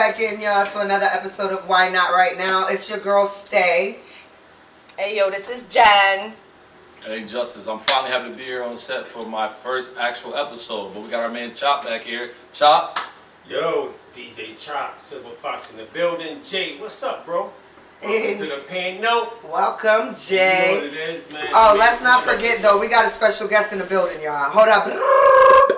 back in, y'all, to another episode of Why Not Right Now. It's your girl Stay. Hey yo, this is Jen. Hey Justice, I'm finally happy to be here on set for my first actual episode. But we got our man Chop back here. Chop, Yo, DJ Chop, Silver Fox in the building. Jay, what's up, bro? Hey. Welcome to the pan note. Welcome, You know what Jay. it is, man. Oh, Man, let's not forget though, we got a special guest in the building, y'all. Hold up.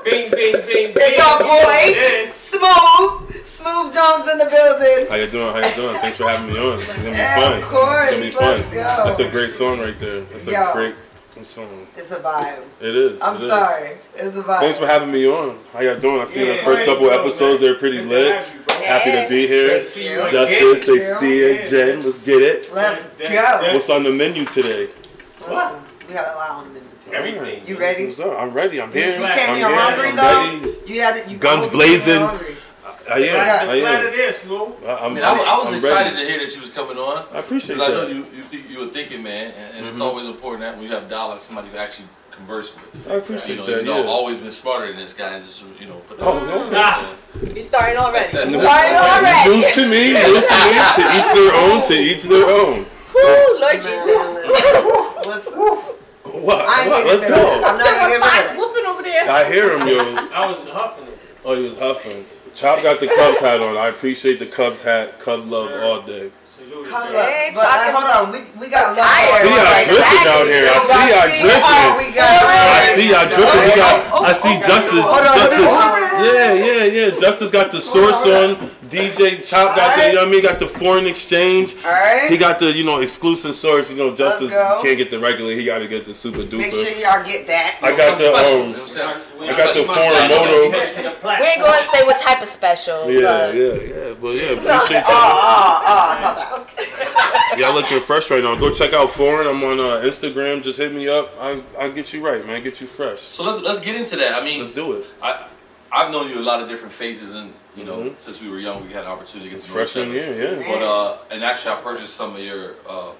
Bing, bing, bing, bing. It's our You it boy, is. Smooth, Smoov Jones in the building. How you doing? How you doing? Thanks for having me on. It's gonna be Yeah, fun. of course. It's gonna be fun. Let's go. That's a great song right there. That's a Yo. great song. Um, it's a vibe. It is. I'm it is. sorry. It's a vibe. Thanks for having me on. How y'all doing? I seen the first couple bro, episodes. man. They're pretty Good lit. have you. Happy to be here. Thank See you. you. Justice, they see it. Jen, let's get it. Let's go. What's on the menu today? Listen, we got a lot on the menu too. Everything. You ready? I'm ready. I'm here. You Black. came I'm here here. hungry I'm though. ready. You had it. You Guns I you blazing. Hungry. I am. Yeah. I Glad am. it is, Lou. I- I'm, I, mean, I, was- I was I'm excited ready. to hear that you was coming on. I appreciate Because I know you you, think, you were thinking, man, and, and it's Mhm. always important that when you have dialogue, somebody you can actually converse with. I appreciate it. You know, that. even though I've always been smarter than this guy, just you know, put that. Oh, no. Nah. You starting already. That's You it. starting already. News to me, news to me, to each their own, to each their own. Woo, Lord Jesus. Man, listen. Listen. What? I what? Let's go. I'm not gonna Silver get Fox bitter. whooping over there. I hear him, yo. I was huffing. Oh, he was huffing. Chop got the Cubs hat on. I appreciate the Cubs hat. Cubs love Sir. all day. Salute, Come Jay. up. Hey, But hold on, we, we got a lot I see going y'all on. Dripping out here. I see y'all dripping. we I see y'all dripping. We got. I see. Justice. Hold on, Justice. Hold on. Yeah, yeah, yeah. Justice got the source on. DJ Chop got the. You know what I mean? Got the foreign exchange. All right. He got the you know exclusive source. You know Justice go. can't get the regular. He got to get the super duper. Make sure y'all get that. I got the special, you um. know I'm? We got the foreign must- moto. Head to the platform. We ain't going to say what type of special. Yeah, but- yeah, yeah. But yeah, No, appreciate Oh, y'all. oh, oh, I thought that. Y'all looking fresh right now. Go check out Foreign. I'm on uh, Instagram. Just hit me up. I I'll get you right, man. Get you fresh. So let's let's get into that. I mean, Let's do it. I I've known you a lot of different phases, and you know, Mhm. since we were young, we had an opportunity to get It's to know each freshman other. year, yeah. But uh, and actually, I purchased some of your uh,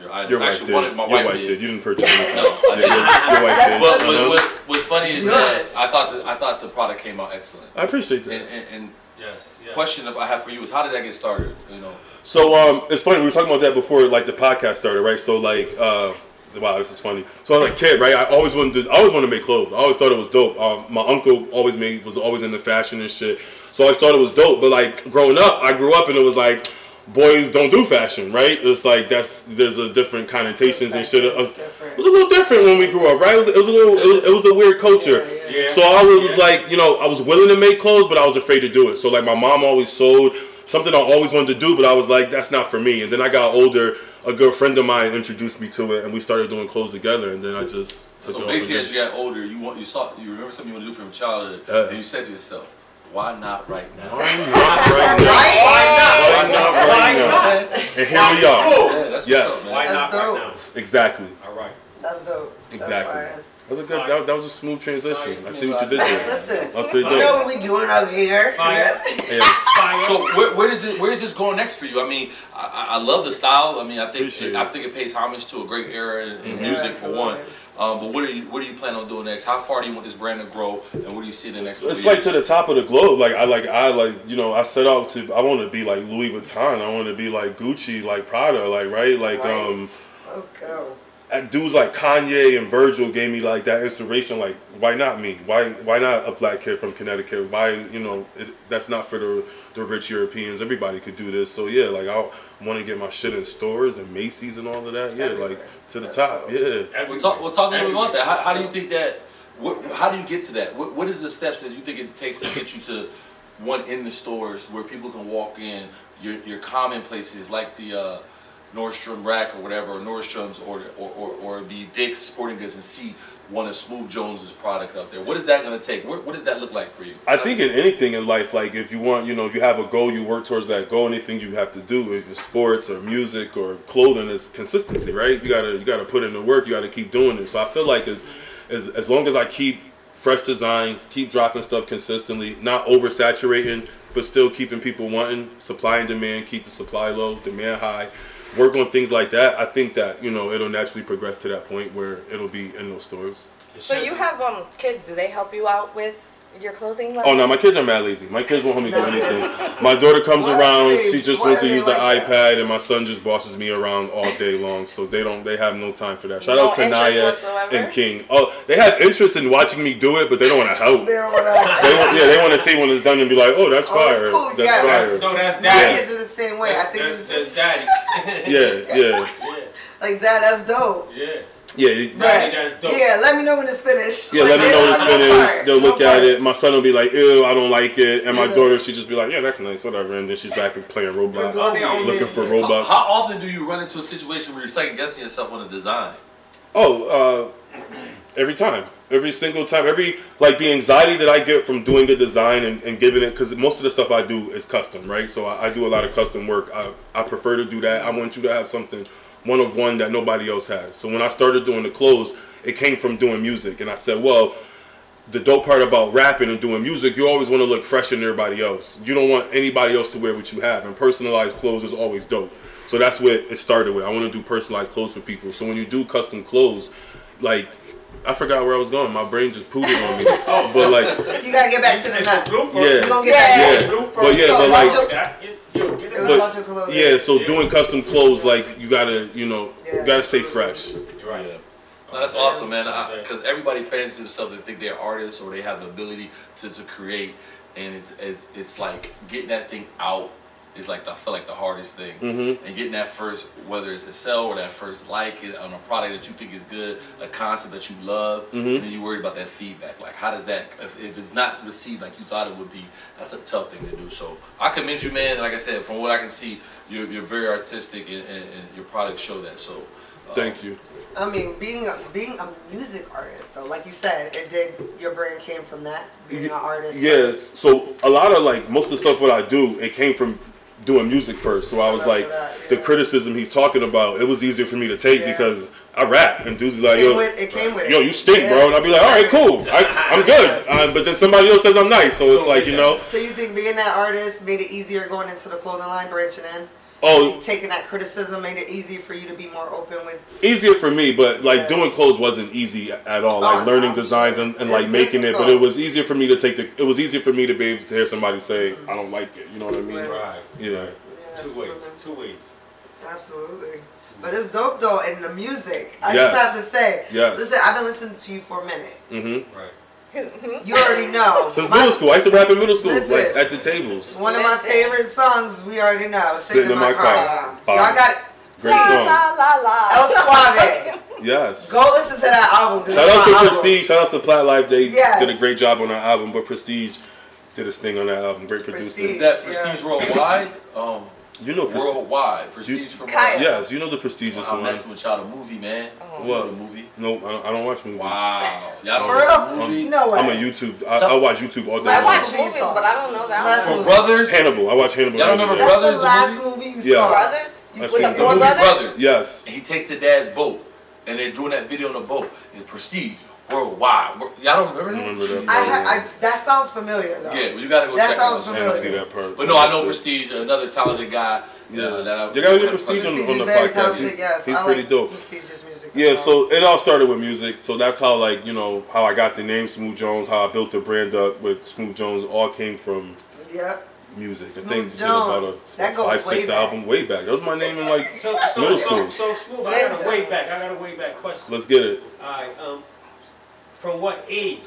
your items. Your wife actually, did. one my Your wife, wife did. did. You didn't purchase anything. No, I didn't. your, your wife did. But, but what, what's funny is that I thought that, I thought the product came out excellent. I appreciate that. And, and, and Yes, yes. question if I have for you is how did that get started? You know, So um, it's funny. We were talking about that before, like the podcast started, right? So like, uh, wow, this is funny. So I was a kid, right, I always wanted to, I always wanted to make clothes. I always thought it was dope. Um, my uncle always made, was always into fashion and shit. So I always thought it was dope. But like growing up, I grew up and it was like, boys don't do fashion, right? It's like that's there's a different connotations and shit. It was, it was a little different when we grew up, right? It was, it was a little, it was, it was a weird culture. Yeah. So I was like, you know, I was willing to make clothes, but I was afraid to do it. So like my mom always sewed, something I always wanted to do, but I was like, that's not for me. And then I got older, a good friend of mine introduced me to it, and we started doing clothes together. And then I just took so off basically from as you got older, you want you saw you remember something you want to do from childhood, Yeah. and you said to yourself, why not right now? there. Why not right now? Right? Why not You know right what now? I'm saying? And here we are. Yeah, that's Yes. what's up, Why man. not That's right dope. now? Exactly. All right. That's dope. That's Exactly. fire. That was a good. That, that was a smooth transition. I see what you did there. Listen, That was pretty you know dope. what we doing over here? Fire. Yes. Yeah. Fire. So where, where does it where is this going next for you? I mean, I, I I love the style. I mean, I think Appreciate I it. think it pays homage to a great era in, in Yeah, music for one. Um, but what are you what are you planning on doing next? How far do you want this brand to grow, and what do you see in the next? It's like to the top of the globe. Like I like I like you know I set out to I want to be like Louis Vuitton. I want to be like Gucci, like Prada, like right, like Right. um. Let's go. And dudes like Kanye and Virgil gave me like that inspiration. Like, why not me? Why why not a black kid from Connecticut? Why you know it, that's not for the the rich Europeans. Everybody could do this. So yeah, like I want to get my shit in stores and Macy's and all of that. Yeah, Everywhere. like to the That's top. dope. Yeah. We'll talk. We'll talk a little bit about that. How, how do you think that? What, how do you get to that? What, what is the steps that you think it takes to get you to one in the stores where people can walk in? Your your common places like the uh, Nordstrom Rack or whatever, or Nordstrom's, or or, or, or the Dick's Sporting Goods and see one of Smoov Jones's product out there? What is that going to take? What, what does that look like for you? I think in anything in life, like if you want, you know, if you have a goal, you work towards that goal. Anything you have to do, if it's sports or music or clothing, is consistency, right? You gotta you gotta put in the work. You gotta keep doing it. So I feel like as as as long as I keep fresh designs, keep dropping stuff consistently, not oversaturating, but still keeping people wanting, supply and demand, keep the supply low, demand high. Work on things like that. I think that you know it'll naturally progress to that point where it'll be in those stores. So you have um kids? Do they help you out with your clothing line? Oh no, my kids are mad lazy. My kids won't help me do anything. My daughter comes Why around, are they- she just wants to they use the like that? iPad, and my son just bosses me around all day long. So they don't, they have no time for that. Shout No out to Naya whatsoever? and King. Oh, they have interest in watching me do it, but they don't want to help. They They don't wanna. want, yeah, they want to see when it's done and be like, oh, that's Oh, it's fire. cool, That's yeah. fire. No, that's My daddy. kids are the same way. I think that's, it's that's just daddy. Yeah, yeah, yeah, like, Dad, that's dope. yeah. Yeah. you- Daddy, that's dope. Yeah, let me know when it's finished. Yeah, Like, let me know when it's finished. part, They'll no look at it. My son will be like, ew, I don't like it. And my Yeah. daughter, she just be like, yeah, that's nice, whatever. And then she's back and playing Roblox, doing their own looking thing. for How, how often do you run into a situation where you're second guessing yourself on a design? Oh, uh, every time, every single time, every like the anxiety that I get from doing the design and, and giving it because most of the stuff I do is custom, right? So I, I do a lot of custom work. I, I prefer to do that. I want you to have something one of one that nobody else has. So when I started doing the clothes, it came from doing music, and I said, well. The dope part about rapping and doing music, you always want to look fresher than everybody else. You don't want anybody else to wear what you have, and personalized clothes is always dope. So that's what it started with. I want to do personalized clothes for people. So when you do custom clothes, like I forgot where I was going. My brain just pooted on me. Oh. but like, You gotta get back to the It's nut. the. Yeah. You gonna get Yeah. back yeah, Blooper. but yeah, So but what's like, but clothes. yeah. So Yeah. doing custom clothes, like you gotta, you know, Yeah. you gotta stay fresh. You're right. No, that's awesome, man. Because everybody fancies themselves. They think they're artists or they have the ability to, to create, and it's, it's it's like getting that thing out is like the, I feel like the hardest thing. Mhm. And getting that first, whether it's a sell or that first like it on a product that you think is good, a concept that you love, Mhm. and then you worry about that feedback. Like, how does that if, if it's not received like you thought it would be? That's a tough thing to do. So I commend you, man. Like I said, from what I can see, you're, you're very artistic, and, and, and your products show that. So. uh, Thank you. I mean, being a, being a music artist though, like you said, it did. Your brand came from that being an artist. Yes. first. So a lot of like most of the stuff what I do, it came from doing music first. So I was like, That, the criticism he's talking about, it was easier for me to take Yeah. because I rap and dudes be like, It came yo, with, it came with yo, you stink, Yeah. bro. And I'd be like, all right, cool, I, I'm good. Uh, but then somebody else says I'm nice, so it's like, you know, So you think being that artist made it easier going into the clothing line, branching in, oh, taking that criticism made it easier for you to be more open with. easier for me, but like Yeah. doing clothes wasn't easy at all. Like Oh, learning I'm designs and, and like making it, but it was easier for me to take the. It was easier for me to be able to hear somebody say, "I don't like it." You know what I mean? Right. Right. Yeah. Yeah, Two absolutely. ways. Two ways. Absolutely. But it's dope though, and the music. I Yes. just have to say. Yes. Listen, I've been listening to you for a minute. Mm-hmm. Right. You already know. Since My- middle school, I used to rap in middle school, Listen. like at the tables. One of my Listen. favorite songs, we already know. Sitting, in my, car. Fire. Y'all got Great La song. la la la. El Suave. Yes. Go listen to that album. Shout out to album. Prestige. Shout out to Plat Life. They Yes. did a great job on that album. But Prestige did his thing on that album. Great Prestige. Is that Yes. Prestige Worldwide? Um, You know Prestige. worldwide. Prestige from Kyle. uh, Yes, you know the prestigious I'm one. messing with y'all. The movie, man. Oh. You know What? The movie. No, I don't, I don't watch movies. Wow. Y'all don't For know real? the movie? No way. I'm a YouTube. I, Tell- I watch YouTube all day. Last I watch movie movies, saw. but I don't know that Last one. Movie. Brothers. Hannibal. I watch Hannibal. Y'all remember day. That's Brothers, the the last movie? movie you Yeah. Brothers. With the. The movie brothers. Brothers. Yes. He takes the dad's boat, and they're doing that video on the boat. It's Prestige Worldwide. Wor- Y'all don't remember that? Remember that. I, ha- I that sounds familiar though. Yeah, well, you gotta go That check sounds it I out. didn't familiar. see that part. But no, I know Prestige, another talented guy. Yeah. Uh, that I, You gotta get Prestige on, Prestige on is the very podcast. talented. He's, yes, he's I pretty like dope. Prestige's music. Yeah, well. so it all started with music. So that's how, like, you know, how I got the name Smoov Jones, how I built the brand up with Smoov Jones, all came from Yep. music. I Smooth think did about a Jones. That goes five, six way back. album way back. That was my name in like So, so, middle so, school. so, smooth. I got a way back. I got a way back question. Let's get it. All right. Um, from what age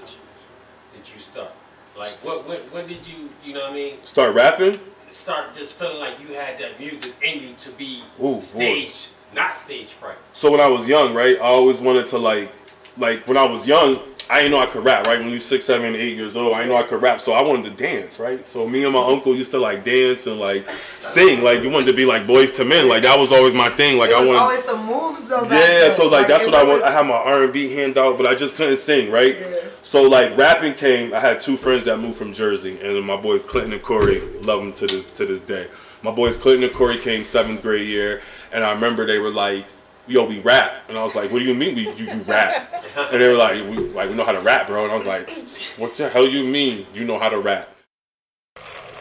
did you start? Like, what, when, when did you, you know what I mean, Start rapping. start just feeling like you had that music in you to be Ooh, boy. stage, not stage fright? So when I was young, right, I always wanted to like, like when I was young, I didn't know I could rap, right? When you're six, seven, eight years old, I didn't know I could rap, so I wanted to dance, right? So me and my uncle used to like dance and like sing, like you wanted to be like boys to men, like that was always my thing. Like There I wanted, always some moves though. yeah, then. so like that's it what I want. was- I had my R and B hand out, but I just couldn't sing, right? Yeah. So like rapping came. I had two friends that moved from Jersey, and my boys Clinton and Corey love them to this to this day. My boys Clinton and Corey came seventh grade year, and I remember they were like, "Yo, we rap," and I was like, "What do you mean we you, you rap?" And they were like, "We like we know how to rap, bro," and I was like, "What the hell you mean you know how to rap?"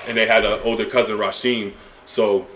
And they had an older cousin Rasheen, so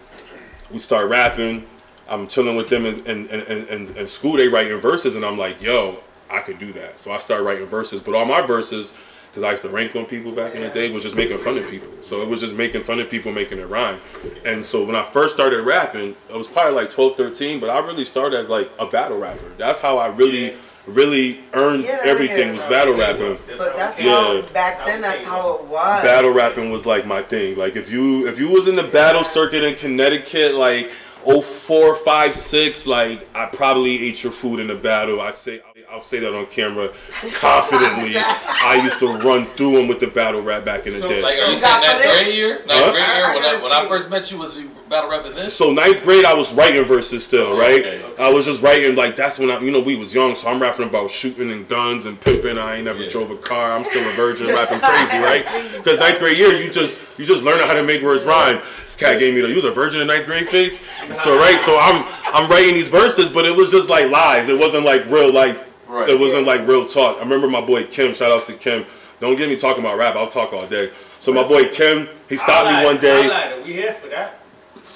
we start rapping. I'm chilling with them in, in, in, in, in school. They writing verses, and I'm like, yo, I could do that. So I start writing verses. But all my verses, because I used to rank on people back in the day, was just making fun of people. So it was just making fun of people, making it rhyme. And so when I first started rapping, it was probably like 12, 13, but I really started as like a battle rapper. That's how I really, really earned Yeah, everything was battle rapping. But that's Yeah. how back then. That's how it was. battle rapping was like my thing. Like if you if you was in the battle circuit in Connecticut, like oh four, five, six, like I probably ate your food in the battle. I say I'll say that on camera confidently. I used to run through them with the battle rap back in the So, day. Like, are you So saying got ninth for grade year? Ninth Huh? grade I- year? I When I, when I first met you, was you battle rapping this? So ninth grade, I was writing verses still, Oh, right? okay, I was just writing like that's when I, you know, we was young, so I'm rapping about shooting and guns and pimping. I ain't never Yeah. drove a car. I'm still a virgin, rapping crazy, right? Because ninth grade year, you just you just learn how to make words rhyme. This cat gave me the, you was a virgin in ninth grade face. So right, so I'm I'm writing these verses, but it was just like lies. It wasn't like real life. Right. It wasn't like real talk. I remember my boy Kim. Shout outs to Kim. Don't get me talking about rap. I'll talk all day. So my boy Kim, he stopped me one day. We here for that.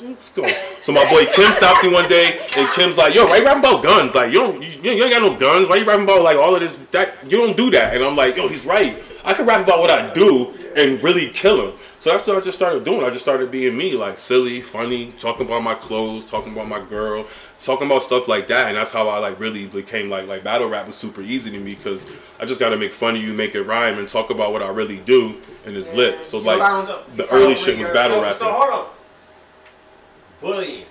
Let's go. So my boy Kim stops me one day, and Kim's like, "Yo, why you rapping about guns? Like, you don't, you, you ain't got no guns. Why you rapping about like all of this? That you don't do that." And I'm like, "Yo, he's right. I can rap about what I do and really kill him." So that's what I just started doing. I just started being me, like silly, funny, talking about my clothes, talking about my girl, talking about stuff like that. And that's how I like really became like like battle rap was super easy to me because I just got to make fun of you, make it rhyme, and talk about what I really do, and it's lit. So like found- the found early shit was battle so. So hold on. Bullying, rapping.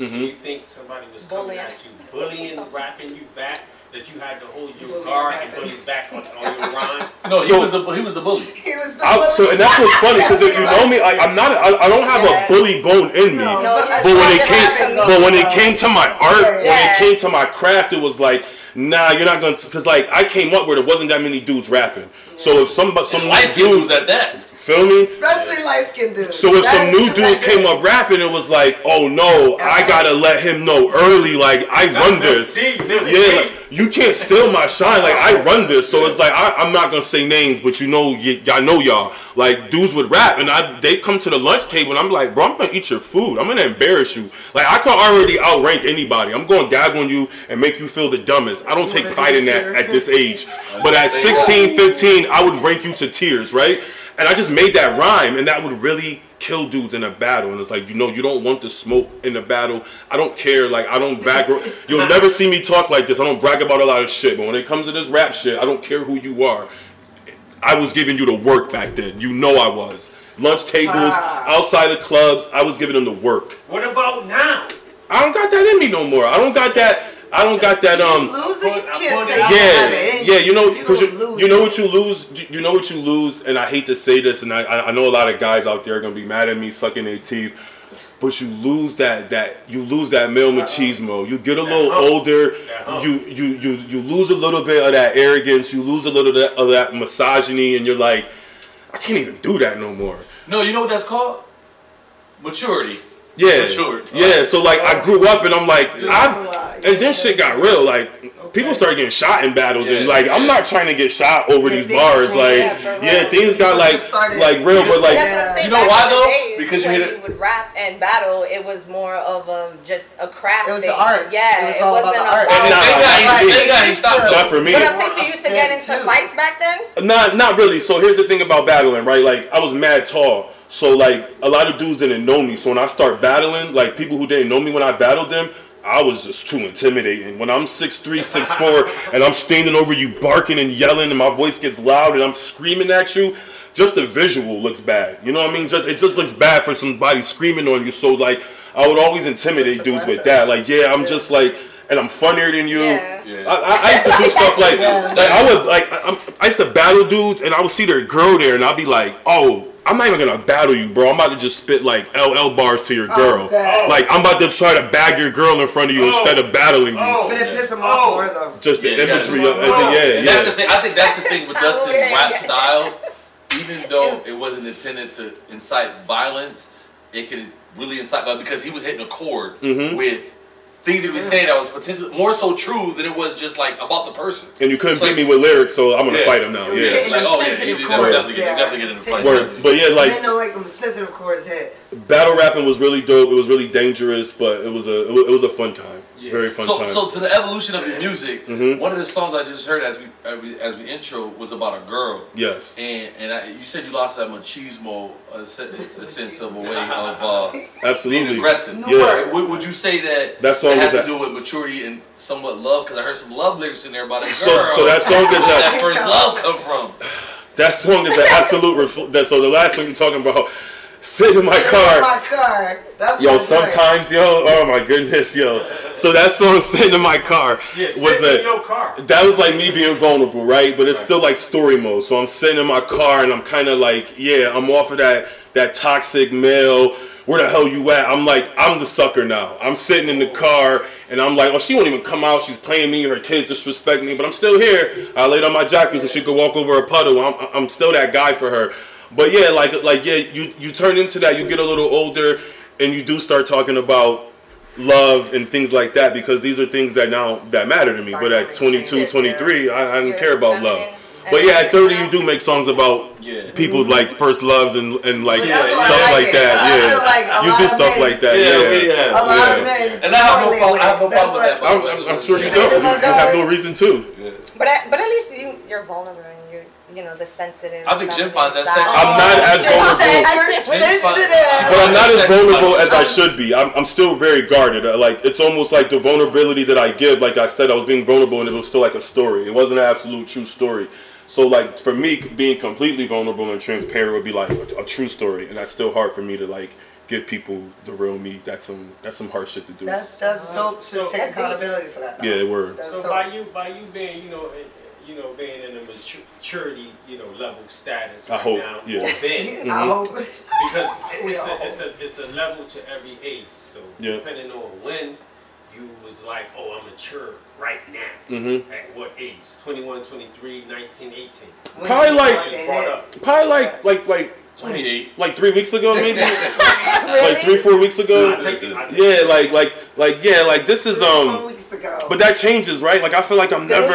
So Mhm. you think somebody was coming Bullying. at you, bullying, rapping you back, that you had to hold your guard and bully back on, on your rhyme? no, he So- was the he was the bully. He was the I, so and that's what's funny because if you know me, I, I'm not. I, I don't have a bully bone in me. No, No, but, it's when not it just came, rapping, but when it came to my art, when Yeah. it came to my craft, it was like, nah, you're not gonna. Because like I came up where there wasn't that many dudes rapping. So if some some Light nice skin dude, at that. Feel me? especially light skinned dudes. So if That some new true. dude came up rapping, it was like, oh no, I gotta let him know early, like I run this. See, Millie, Yeah, see. like, you can't steal my shine. Like I run this, so it's like I, I'm not gonna say names, but you know, y- y'all know y'all. Like dudes would rap, and I they come to the lunch table, and I'm like, bro, I'm gonna eat your food. I'm gonna embarrass you. Like I can already outrank anybody. I'm gonna gag on you and make you feel the dumbest. I don't take pride in that at this age, but at 16, 15, I would rank you to tears, right? And I just made that rhyme, and that would really kill dudes in a battle. And it's like, you know, you don't want the smoke in the battle. I don't care. Like, I don't brag. You'll never see me talk like this. I don't brag about a lot of shit. But when it comes to this rap shit, I don't care who you are. I was giving you the work back then. You know I was. Lunch tables, outside the clubs, I was giving them the work. What about now? I don't got that in me no more. I don't got that. I don't got that. Um. losing, you I can't put say it you Yeah, have it in yeah, you know, because you, lose you know what you lose. You you know what you lose, and I hate to say this, and I, I I know a lot of guys out there are gonna be mad at me, sucking their teeth, but you lose that that you lose that male machismo. You get a little older, you you you you lose a little bit of that arrogance. You lose a little bit of that misogyny, and you're like, I can't even do that no more. No, you know what that's called? Maturity. Yeah, Matured. yeah. So like, I grew up, and I'm like, I, and then shit got real. Like, people started getting shot in battles, and Yeah, like, I'm not trying to get shot over Yeah, these bars. Like, Yeah, for yeah, real. things got like like real, but like, That's saying. You know why, though? days, Because you when hit it- you would rap and battle, it was more of a just a craft. It was the art. Yeah, It was it, all about wasn't the art. about. And Thank nah, God he- Like, thank he stopped. not for me. But I'm saying, so you used to get into fights back then. Not not really. So here's the thing about battling, right? Like I was mad tall. So like a lot of dudes didn't know me. So when I start battling, like people who didn't know me when I battled them, I was just too intimidating. When I'm 6'3", 6'4", and I'm standing over you barking and yelling and my voice gets loud and I'm screaming at you, just the visual looks bad. You know what I mean? Just it just looks bad for somebody screaming on you. So like I would always intimidate dudes with that. Like, yeah, I'm just like and I'm funnier than you. Yeah. Yeah. I, I, used to do stuff like, like I would like I, I'm, I used to battle dudes, and I would see their girl there, and I'd be like, oh. I'm not even gonna battle you, bro. I'm about to just spit like LL bars to your girl. damn. like I'm about to try to bag your girl in front of you Oh. instead of battling you. Oh. But it piss him Oh. off though. Just the Yeah, you imagery of, it. of yeah, And that's the yeah. thing. I think that's the thing with Towel Dustin's rap style. Even though it wasn't intended to incite violence, it could really incite violence because he was hitting a chord Mm-hmm. with things he was saying that was potentially more so true than it was just like about the person. And you couldn't It's beat like- me with lyrics, so I'm gonna Yeah. fight him now. It Yeah. hitting Like, oh yeah, sensitive you chords, definitely get, yeah. definitely get in the fight. Word. But yeah, Like, like men don't like them sensitive chords hit. battle rapping was really dope. It was really dangerous, but it was a it was, it was a fun time. Yeah. Very fun So, time. so to the evolution of your music, Mhm. one of the songs I just heard as we as we, intro was about a girl. yes. And and I, you said you lost that machismo, a, se- a sense of a way of uh, being Absolutely. aggressive. Yeah. Would, would you say that That song it has to a- do with maturity and somewhat love? Because I heard some love lyrics in there about a girl. So so that song is Where that first love come from? that song is an absolute refl- that so the last song you're talking about sitting in my car. My car. That's Yo, my joint. sometimes, yo, oh my goodness, yo. So that song "Sitting in My Car" Yeah, was sit in a your car. that was like me being vulnerable, right? But it's still like story mode. So I'm sitting in my car and I'm kind of like, yeah, I'm off of that that toxic male. Where the hell you at? I'm like, I'm the sucker now. I'm sitting in the car and I'm like, oh, she won't even come out. She's playing me and her kids disrespect me, but I'm still here. I laid on my jacket so she could walk over a puddle. I'm, I'm still that guy for her. But yeah, like like yeah, you you turn into that. You get a little older and you do start talking about love and things like that because these are things that now that matter to me. But at 22, 23, I, I don't care about love. But yeah, at 30, you do make songs about Yeah. people's like first loves and and like That's why I stuff like like it. that. I Yeah, feel like a you lot do of stuff men- like that. Yeah, Yeah, yeah. A lot Yeah. of men. And I have no problem. I have no problem with that. why- by I'm. I'm sure you don't. You, you have no reason to. But I, but at least you you're vulnerable and you're you know the sensitive. I think Jen feminine finds that sexy. I'm not as Jen vulnerable. said I you're said- Jen's fine. sensitive. But I'm not as vulnerable as I should be. I'm, I'm still very guarded. Uh, Like it's almost like the vulnerability that I give. Like I said, I was being vulnerable, and it was still like a story. It wasn't an absolute true story. So like for me, being completely vulnerable and transparent would be like a, a true story, and that's still hard for me to like give people the real me. That's some that's some hard shit to do. That's that's dope to So- take accountability for that. though. Yeah, word. That's So dope. by you, by you being, you know, you know, being in a maturity, you know, level status I right hope, now, yeah. or been, I hope. because it's all a, it's a it's a level to every age. So Yeah. depending on when you was like, oh, I'm mature right now. Mm-hmm. At what age? 21, 23, 19, 18. When Probably you like- get Brought hit. up. Probably like like like 28. like three weeks ago, maybe. Really? like three four weeks ago. I take it, I take Yeah, it. like like like yeah, like this is Four um. Ago. But that changes, right? Like I feel like I'm never.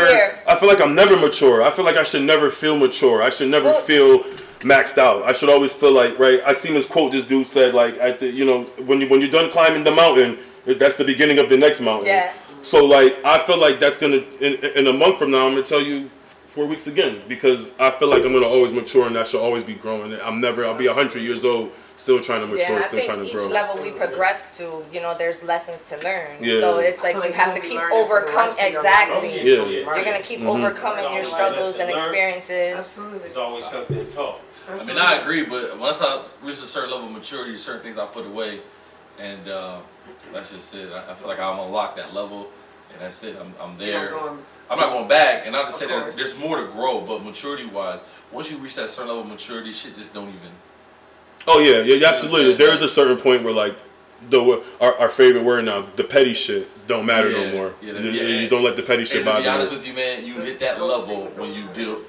I feel like I'm never mature. I feel like I should never feel mature. I should never Well- feel maxed out. I should always feel like right. I seen this quote. This dude said like at the you know when you when you're done climbing the mountain, that's the beginning of the next mountain. Yeah. So like I feel like that's gonna in, in a month from now I'm gonna tell you four weeks again because I feel like I'm gonna always mature and I should always be growing. I'm never. I'll be hundred years old still trying to mature, Yeah, I still trying think to each grow. level we progress to, you know, there's lessons to learn. Yeah. So it's I like you have to keep learning for overcome your life. exactly. Oh, Yeah. You're gonna keep Mhm. overcoming your struggles and experiences. Absolutely. There's always something taught. I mean, I agree, but once I reach a certain level of maturity, certain things I put away, and uh, that's just it. I, I feel like I'm unlocked that level, and that's it. I'm, I'm there. I'm not going back, and I not to say Of there's there's more to grow, but maturity wise, once you reach that certain level of maturity, shit just don't even. Oh yeah, yeah, absolutely. There is a certain point where like the our, our favorite word now, the petty shit don't matter Yeah, no more. yeah, you, yeah. you don't let the petty shit And to bother be honest you. with you, man, you hit that level when you matter. deal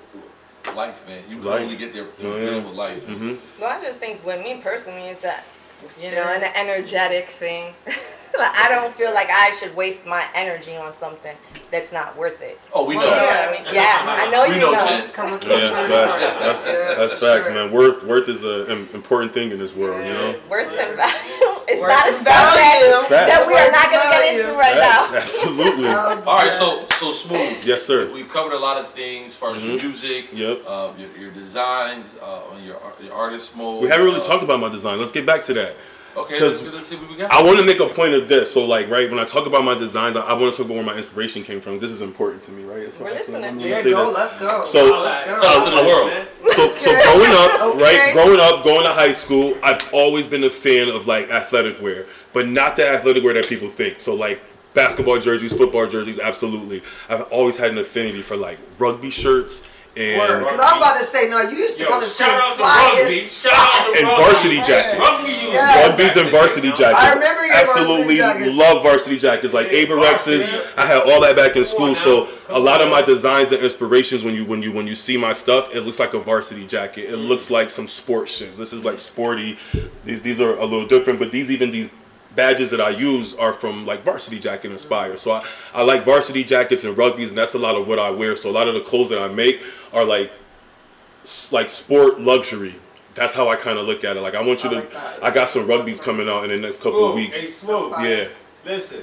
life, man. You can Life. only get there Oh, yeah. dealing with life. man. hmm Well, I just think with me personally, it's a, you know, an energetic thing. like, I don't feel like I should waste my energy on something that's not worth it. Oh, we know. You know yeah. what I mean? Yeah, I know We you know, know. Jen. Come with Yeah, that's the- facts. That's, Yeah, that's for facts, sure. man. Worth worth is an important thing in this world, you know. Worth and value. It's Worth not a value. subject that we are not going to get into right Facts, now. absolutely. Um, All right, so so smooth. Yes, sir. We've covered a lot of things as far as your Mhm. music, Yep. uh, your, your designs, uh, on your ar- your artist mode. We haven't really uh, talked about my design. Let's get back to that. Okay, 'cause let's, let's see what we got. I want to make a point of this. So, like, right when I talk about my designs, I, I want to talk about where my inspiration came from. This is important to me, right? So We're listening. I'm There go. this. Let's go. So- Let's go. Tell it to the world. so so growing up, Okay. right? Growing up, going to high school, I've always been a fan of like athletic wear, but not the athletic wear that people think. So like basketball jerseys, football jerseys, absolutely. I've always had an affinity for like rugby shirts and Because I'm about to say, no, you used to Yo, come to shout school out to rugby. Shout out to and rugby. varsity jackets. Rugby you Yeah. Rugby's and varsity jackets. I remember your Absolutely varsity love varsity jackets. Like Yeah, Avirex's, varsity. I had all that back in school. So a lot of my designs and inspirations when you when you when you see my stuff, it looks like a varsity jacket. It looks like some sports shit. This is like sporty. These these are a little different, but these even these badges that I use are from like varsity jacket inspired. So I, I like varsity jackets and rugbies, and that's a lot of what I wear. So a lot of the clothes that I make are like like sport luxury. That's how I kind of look at it. Like I want you I to. like. I got some rugbies coming out in the next couple of Smooth. Hey, weeks. smooth. Yeah, Listen,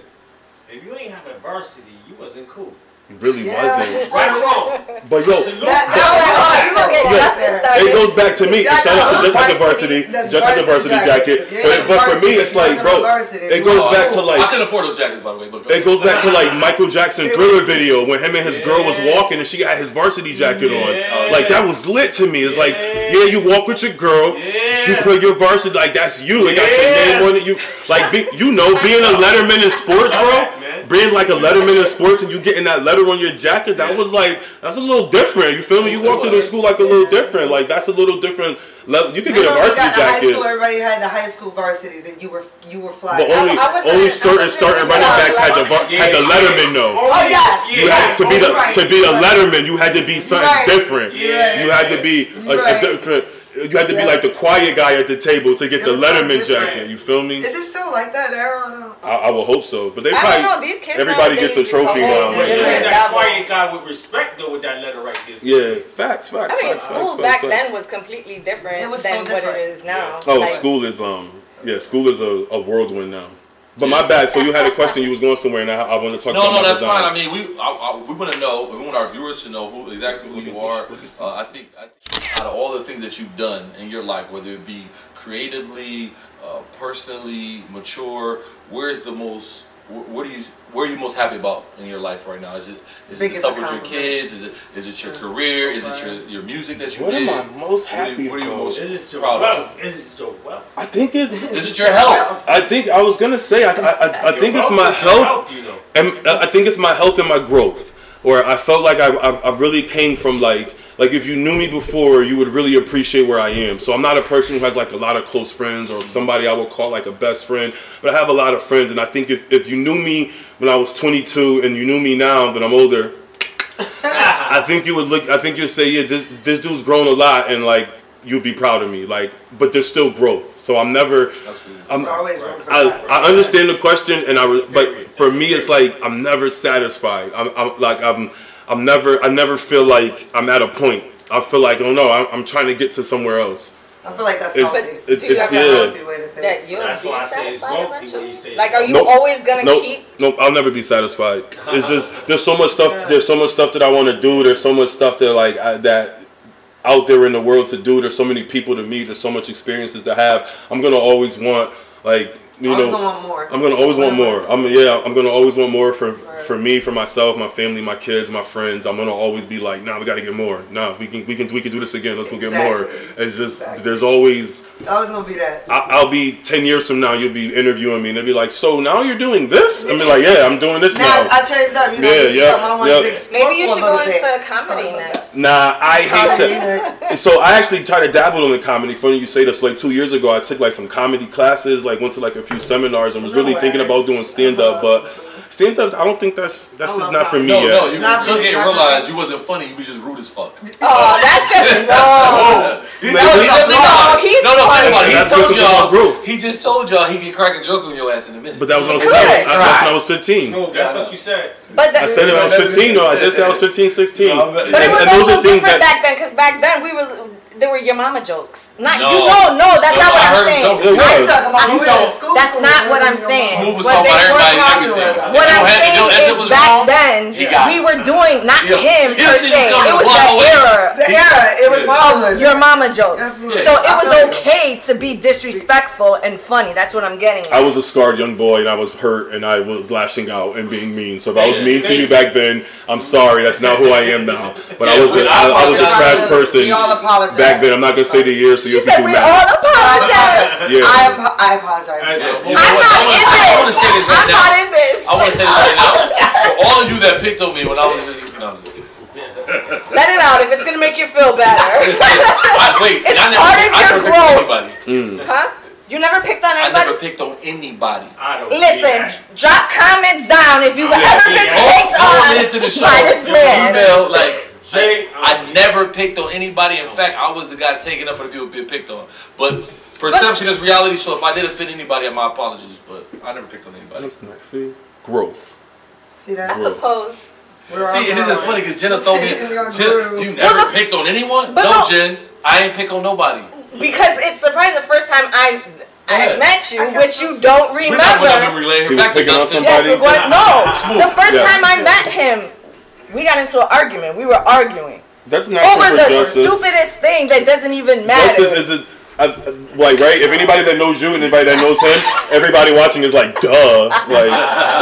if you ain't have a varsity, you wasn't cool. It really Yeah. wasn't. Right or wrong? But yo, That, that was no, awesome. justice There. started. it goes back to me. Yeah, Shout out to just like the Varsity, varsity, just like the varsity varsity jacket. jacket. But, Yeah, but for me, it's like, bro, wasn't a varsity. it goes back to oh, I like couldn't afford those jackets, by the way. But It goes back to like Michael Jackson Thriller video when him and his girl was walking and she got his varsity jacket Yeah. on. Like that was lit to me. It's like, Yeah. yeah, you walk with your girl, Yeah. you put your varsity like that's you. It got your name on it. You like be, you know being a letterman in sports, bro. Being like a letterman in sports and you getting that letter on your jacket, that Yeah. was like that's a little different. You feel me? You It walk through the school like a little different. Like that's a little different. level. You could get a Remember we varsity got the high jacket. school, everybody had the high school varsities, and you were you were fly. But only I wasn't- only I certain starting running backs had the var- Yeah, had the yeah. letterman though. Oh, oh yes. You had to be the Right. to be a letterman. You had to be something Right. different. Yeah. You had to be a, a different. You had to be like the quiet guy at the table to get It the was so Letterman jacket. You feel me? Is it still like that now? I don't know. I, I will hope so. But they I probably don't know. These kids everybody gets a trophy now. But Like, you different yeah. that quiet guy with respect though with that letter right there. yeah, facts, facts. I mean, facts, school facts, back facts. then was completely different It was so than what it is now. Oh, Like, school is um yeah, school is a, a whirlwind now. But my bad. So you had a question. You was going somewhere, and I, I want to talk No, about no, my that's fine. I mean, we I, I, we want to know. We want our viewers to know who exactly who you are. Uh, I think I, out of all the things that you've done in your life, whether it be creatively, uh, personally, mature, where's the most? Wh- What do you? Where are you most happy about in your life right now? Is it is it the stuff with your kids? Is it is it your That's career? so Is it your your music that you What did? am I most What are you- happy what are you about? most- Is it your Proud of. wealth? Is it your wealth? I think it's. Is it your health? I think I was gonna say. I I, I, I think it's my is health. You know. and uh, I think it's my health and my growth. Or I felt like I, I, I really came from like like if you knew me before, you would really appreciate where I am. So I'm not a person who has like a lot of close friends or somebody I would call like a best friend, but I have a lot of friends. And I think if, if you knew me when I was 22 and you knew me now that I'm older, I think you would look. I think you'd say, yeah, this, this dude's grown a lot, and like you'd be proud of me. Like, but there's still growth. So I'm never. I'm, always I, that. I understand the question, and I but for me, it's like I'm never satisfied. I'm, I'm like I'm I'm never I never feel like I'm at a point. I feel like oh no, I'm, I'm trying to get to somewhere else. I feel like that's It's healthy. it's, Do you it's yeah. way to think. that you'll That's be why I say satisfied eventually. Like, are you Nope. always gonna Nope, keep? nope. I'll never be satisfied. It's just there's so much stuff. There's so much stuff that I want to do. There's so much stuff that like I, that out there in the world to do. There's so many people to meet. There's so much experiences to have. I'm gonna always want like you Always know. gonna want more. I'm gonna always want more. I'm yeah. I'm gonna always want more for Right. for me, for myself, my family, my kids, my friends. I'm gonna always be like, nah, we gotta get more. Nah, we can we can we can do this again. Let's go get more. It's just Exactly. there's always. Always gonna be that. I, I'll be ten years from now. You'll be interviewing me, and they'll be like, "So now you're doing this?" I'll be like, "Yeah, I'm doing this Now now." I changed up. You know, Yeah, yeah, something I wanted yeah. to Maybe you should go little bit. into comedy Something next. Nah, I hate Comedy to. So I actually tried to dabble in the comedy. Funny you say this. Like two years ago, I took like some comedy classes. Like went to like a few seminars and was really No thinking about doing stand up. But stand up, I don't think that's that's I just love not for me No, yet. no, you Not took me, it and not realized you wasn't funny. You was just rude as fuck. Oh, that's just wrong. He, no, he- he, no, no, he's no, no, think about it. He told y'all. growth. He just told y'all he can crack a joke on your ass in a minute. But that was when I was, Good. I, that's when I was 15. No, that's what you said. But the, I said it when I was 15. No, I did say I was 15, 16. But- But it And- was those also things different back then, because back then we was there were your mama jokes. Not No. you know, no, that's No, not what I I'm heard him saying. joking. It I'm was. talking about You who told- school That's school not what I'm saying. Smooth was But talking they about were everybody and popular. everything. What You I'm know, Ed- you know, saying Ed is was back wrong. then He got we it. were doing not Yeah. him He per didn't se. you coming It a was block the away. era. The era, it was Yeah. popular. Oh, your mama jokes. Absolutely. So it I was feel you. okay to be disrespectful and funny. That's what I'm getting at. I was a scarred young boy and I was hurt and I was lashing out and being mean. So if I was Yeah. mean to you back then, I'm sorry. That's not who I am now. But I was a, I, I was a I trash person We all apologize. back then. I'm not gonna say the year so She you said can we do all apologize. Yeah. I, apo- I apologize. I, you know, I'm what? not I wanna in say- I this. wanna say this right I'm now. not in this. I want to say this right now. For all of you that picked on me when I was just, no, I'm just kidding. Let it out if it's gonna make you feel better. I, wait, It's I never, part of I your never growth. picked on anybody. Hmm. huh? You never picked on anybody. I never picked on anybody. I don't Listen, see drop comments down if you've Yeah, ever yeah, been yeah. picked Going on into the show, by this man. email like. Jay, I never picked on anybody. In fact, I was the guy taking up for the people being picked on. But perception is reality. So if I did offend anybody, my apologies. But I never picked on anybody. That's nice. See, growth. See I that? Growth. suppose. We're See, all and this is grown. funny because Jenna told me, We are Jen, grown. you never Well, the- picked on anyone. but No, no. Jen, I ain't pick on nobody. Because it's surprising the first time I I ahead. met you, I got which you don't We're not going down remember. memory lane. He Here, was back to picking on Dustin. somebody? Yes, we're going. No, Smooth. the first Yeah. time I met him, we got into an argument. We were arguing That's not over for the justice. stupidest thing that doesn't even matter. Justice is a, uh, like right. If anybody that knows you and anybody that knows him, everybody watching is like, duh. Like,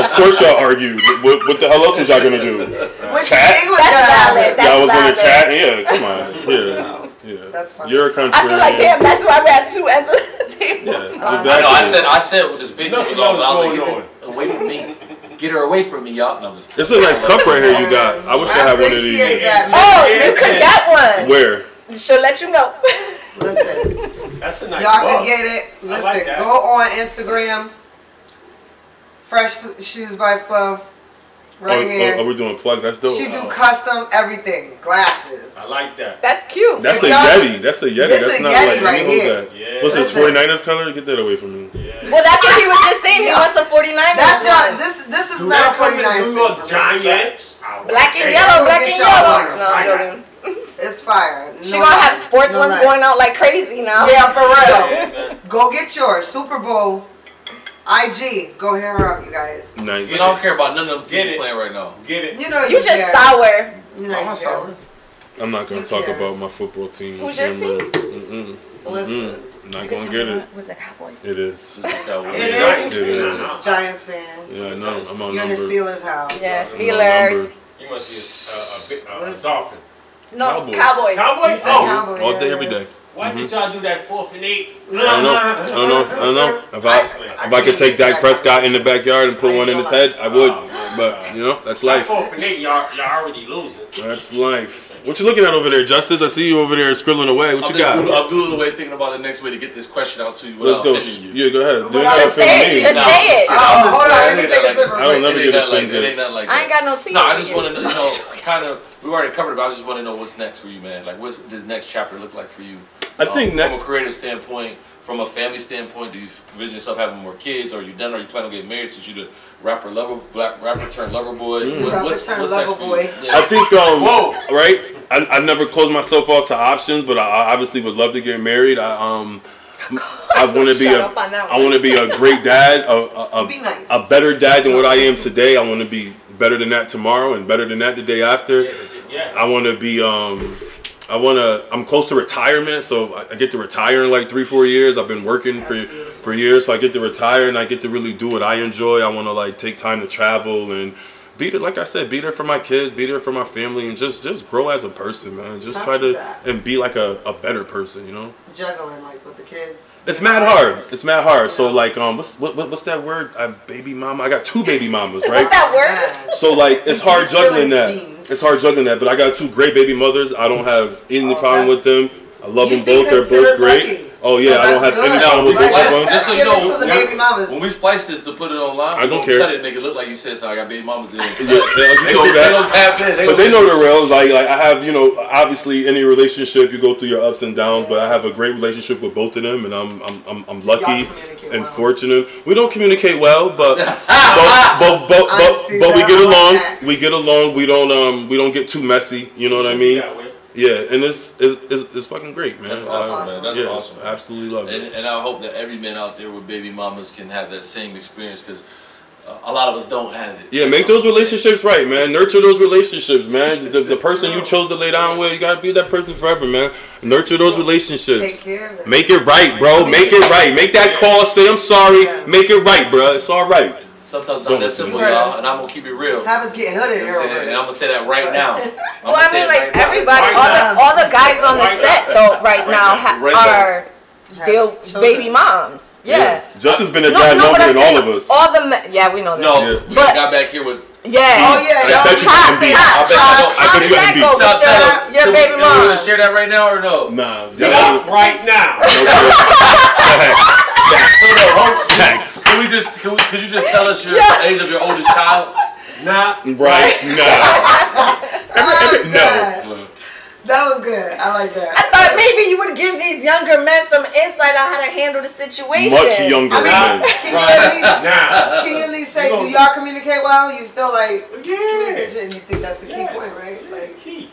of course y'all argued. What, what the hell else was y'all gonna do? Which Chat? he was That's gonna valid. That's y'all was valid. gonna chat? Yeah, come on. Yeah, yeah. That's fine. You're a country. I feel like damn. That's why we had two ends of the table. Yeah, I exactly. know. I said, I said, with the space Nothing was off, but I was else like, going away from me. Get her away from me, y'all. No, I'm just It's a nice cup right here you got. I wish I, I had one of these. that. Oh, man. you could get one. Where? She'll let you know. Listen, That's a nice y'all mug. can get it. Listen, like go on Instagram. Fresh Shoes by Flo. Right oh, here. oh, oh, we're doing plugs. That's dope. she do oh. custom everything. Glasses. I like that. That's cute. That's a Y'all- Yeti. That's a Yeti. This That's a not Yeti like right here. that. Yeah. What's this Listen. 49ers color? Get that away from me. Yeah. well, that's what he was just saying. He wants a 49 That's y'all. This this is Do not a that come 49 New York Giants? Black and yellow, black and yellow. No, I'm joking. It's fire. She gonna lie. have sports No ones lie. going out like crazy now. Yeah, for real. Yeah, man. Go get yours. Super Bowl. IG. Go hit her up, you guys. Nice. You I don't care about none of them Get teams it. playing right now. Get it. You know You just care. sour. You know I'm not care. sour. I'm not gonna You talk care. about my football team. Who's your team? Mm-mm. Listen. I'm not You gonna get me it. Was the Cowboys? It is. It Nice. is. It is. Giants fan. Yeah, I know. I'm on You're in the. Steelers house. Yeah, I'm Steelers. You must be a, a, a, big- a, a Listen. dolphin. No, Cowboys. Cowboys. Cowboys? Oh, Cowboys. All day, every day. yeah. day. Why did y'all do that fourth and eight? I don't know. I don't know. I don't know. If I if I could take Dak Prescott in the backyard and put one in his head, I would. But you know, that's life. fourth and eight, y'all, y'all already losing. That's life. What you looking at over there, Justice? I see you over there scribbling away. What I'm you just doing- got? I'm doing the way thinking about the next way to get this question out to you Let's go. you. Yeah, go ahead. Do it Just not say it. me. Just Nah, say it. I'm Oh, just hold on. Let me take a sip I don't quick. never get like offended. It ain't nothing like I ain't that. got no team. No, I just want to, you know, kind of. We already covered it, but I just want to know what's next for you, man. Like, what's this next chapter look like for you? I think um, from a creative standpoint, from a family standpoint, do you envision yourself having more kids? Or are you done? Or you planning on getting married since you the rapper lover, black rapper turned lover boy? What- Rapper what's turned what's lover next for boy. you? I think, um, Whoa. right? I, I never closed myself off to options, but I, I obviously would love to get married. I um, I want to be Shut a, up on that I one. want to be a great dad, a, a, a, Be nice. a better dad than what I am today. I want to be better than that tomorrow, and better than that the day after. Yeah. I want to be um I want to I'm close to retirement so I I get to retire in like 3 4 years. I've been working for for years so I get to retire and I get to really do what I enjoy. I want to like take time to travel and be there like I said be there for my kids, be there for my family and just just grow as a person, man. Just How try to that? and be like a, a better person, you know? Juggling like with the kids. It's mad hard. It's mad hard. So like um what's what, what- what's that word? Uh, baby mama. I got two baby mamas, right? What's that word? So like it's hard juggling that. beans. It's hard juggling that. But I got two great baby mothers. I don't have any Oh, problem with them. I love them both. They're both great. lucky. Oh yeah, So I don't have that's any good. problem with Now, both we. Just so you Give it know, the when- baby mamas. When we splice this to put it online, I don't care. cut it and make it look like you said so. I got baby mamas in. Yeah, yeah, you They can gonna, do they tap in. They But they know the rails. Like, like I have, you know, obviously any relationship you go through your ups and downs. But I have a great relationship with both of them, and I'm I'm I'm, I'm lucky and well. fortunate. We don't communicate well, but but but but, but, but we get along. that. We get along. We don't um we don't get too messy. You know what I mean? Yeah, and it's it's, it's, it's fucking great, man. That's I- awesome, man. That's yeah, awesome. Absolutely love it. And, and I hope that every man out there with baby mamas can have that same experience because uh, a lot of us don't have it. Yeah, make those relationships right, man. Nurture those relationships, man. The, the person you chose to lay down with, you gotta be that person forever, man. Nurture those Take relationships. care of it. Make it right, bro. Make it right. Make that call. Say I'm sorry. Yeah. Make it right, bro. It's all right. Sometimes Don't not that simple, y'all. And I'm gonna keep it real. Have us getting hooded You know what I'm? And I'm gonna say that right now. I'm Well, I mean, like right everybody, Right all now. the all the guys on the Right set now. though right now now. Right now. are their baby moms. Yeah. Justice been a No, dad no, longer but I'm than all of us. All the men, yeah, we know that. No, Yeah. we But- got back here with. Yeah. Oh yeah, I y'all bet you try can to I bet you try- don't- I bet you can beat. with Tell, tell your, us. your baby can mom? share that right now or no? Nah, Stop right now. Hold on, hold- Facts. Can we just? Can we? Could you just tell us your Yeah. age of your oldest child? Nah. Right? Nah. I'm No. Um, that was good. I like that. I thought maybe you would give these younger men some insight on how to handle the situation. Much younger I than. mean, can you at least, Nah. can you at least say, do y'all communicate well? You feel like Yeah. communication, you think that's the key Yes. point, right? Like, Key.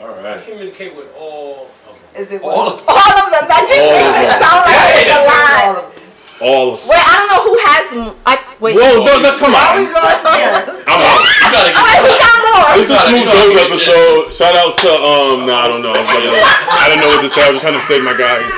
All right. I communicate with all of them. Is it All what? of All of them. That just All of makes it them. sound like it's a All of them. All of. Wait, I don't know who has. m- I wait. Whoa, no, no, come Why we on. going here? I'm out. You gotta All right, who get. got more? It's the gotta- Smoov you Jones get episode. Shout outs to um. Nah, I don't know. I, was about to- I didn't know what to say. I was just trying to save my guys.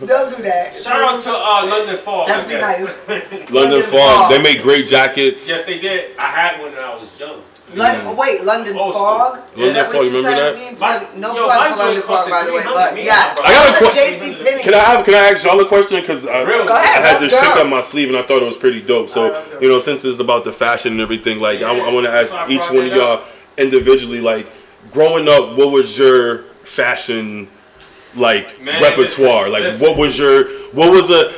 Don't do that. Shout out to uh, London Fog. That's I be guess. London London Fog. Fog. They make great jackets. yes, they did. I had one when I was young. London, wait, London Old Fog? school. Is London that what Fog, you remember that? Me and My- plug- no yo, plug for London Fog, by the way, but me. yes. I got a question. JC Penney. Can I have? Can I ask y'all a question? Because I, Real. I had this go. chick on my sleeve and I thought it was pretty dope. So Alright, you know, since it's about the fashion and everything, like I, Yeah. want to ask So each one of y'all individually, like growing up, what was your fashion like Man, repertoire? listen, like listen. what was your what was a?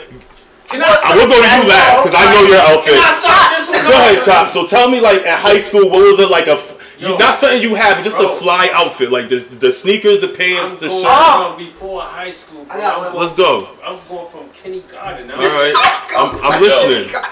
Can I I start? will go to you last because I know your Can I start this one? Go ahead, Chop. So tell me, like at high school, what was it like a? f- Yo. not something you had, but just a fly outfit, like this, the sneakers, the pants, I'm the going shirt. before high school. Bro. I got one. Let's go. I'm going from Kenny Garden. All right, I'm, I'm listening. And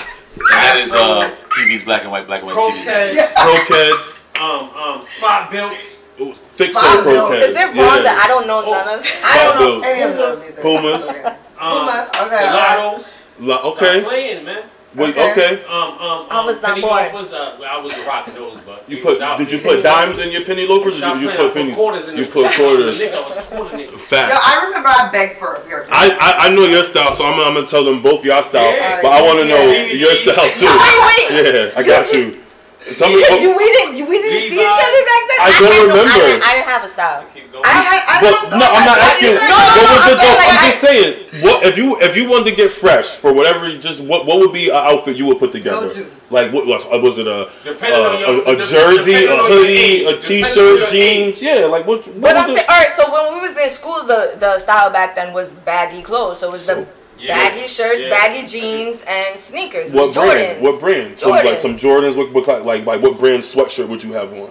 that is uh, TV's black and white, black and white TV. Croquet, Pro-Keds, um, um, spot belts. fix Five so pro mil. Is it wrong that I don't know none of this? I don't know Pumas. any of those either. Pumas. Okay. Um, Puma, okay, alright. Gelatos. La- Stop okay, playing, man. Wait, Okay. okay. Um, um, I um, was not penny born. loafers, uh, well, I was rocking those, but You put? Did you put dimes in your penny loafers? Or Stop you, you put I put pennies? quarters in You put quarters. Nigga, I was a quarter nigga. Yo, I remember I begged for a pair of I, I I know your style, so I'm, I'm gonna tell them both your style, Yeah. but I want to know Yeah. your style too. Wait, wait. Yeah, I got you. Tell me. Because you we didn't you, we didn't see each other back then. I don't had no- I remember. didn't, I didn't have a style. I had, I But don't feel no, I'm not asking. No, no, what no, was I'm it though? saying, like, I'm I- just saying. What if you if you wanted to get fresh for whatever? Just what what would be an outfit you would put together? Go to. Like what was, uh, it a Depending on your- a, a, a jersey, a depending on your hoodie, age. a Depending on t-shirt, your jeans? Yeah, like what? what But was I'm it? saying, all right. So when we was in school, the the style back then was baggy clothes. So it was the Yeah. baggy shirts, Yeah. baggy jeans, and sneakers. What brand? Jordans. What brand? Some like some Jordans. What, what kind- like like what brand sweatshirt would you have on?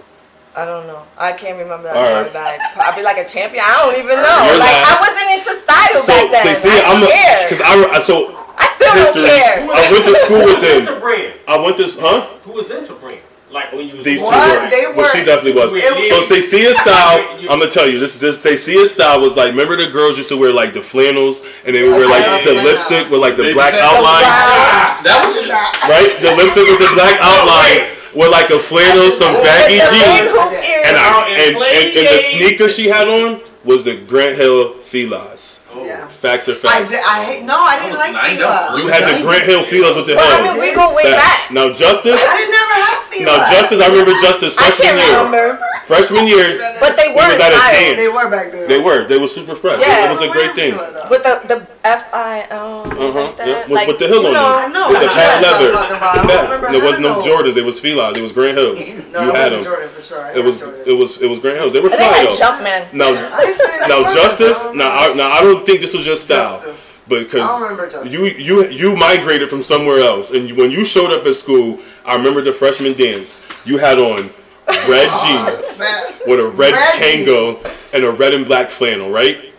I don't know. I can't remember that All all right. back. I'd be like a champion. I don't even know. You're like last. I wasn't into style So back then. they see, I I'm didn't care. because I, I so I still history. don't care. I went to school with them. Who was into them. brand? I went to huh? Who was into brand? Like when you was These two were. They Well, she definitely was. It was- So Stacey's style, I'm gonna tell you, this this Stacey's style was like, remember the girls used to wear like the flannels and they would wear like the lipstick with like the black outline, That was right? The lipstick with the black outline with like a flannel, some baggy With the big jeans, and, I, and, and and, and the sneaker she had on was the Grant Hill Filas. Yeah. Facts are I, facts. did, I hate, no, I didn't was like nine, Fila. that You had the Grant Hill Filas with the Well, I mean, we go way Facts. back. Now Justice, I didn't never have Fila. now Justice, I remember Justice I freshman can't year. remember, Freshman year, but they He were was at a dance. They were back then. They were. They were super fresh. Yeah. It was a great thing. With the the F I L Uh-huh. like. With, like with the hill on know, I know. With the I patent leather. I'm talking about. I don't Facts. remember And there was no. Jordans. It was Filas. It was Grant Hills. No, you it had wasn't them. Jordan for sure. I It was. got Jordans. It was. It was Grant Hills. They were they fly had though. Jumpman. Now, I now it Justice. I Now, I, now I don't think this was your style, Justice. I because remember you you you migrated from somewhere else, and you, when you showed up at school, I remember the freshman dance. You had on red jeans Man, with a red, Red Kango and a red and black flannel, right?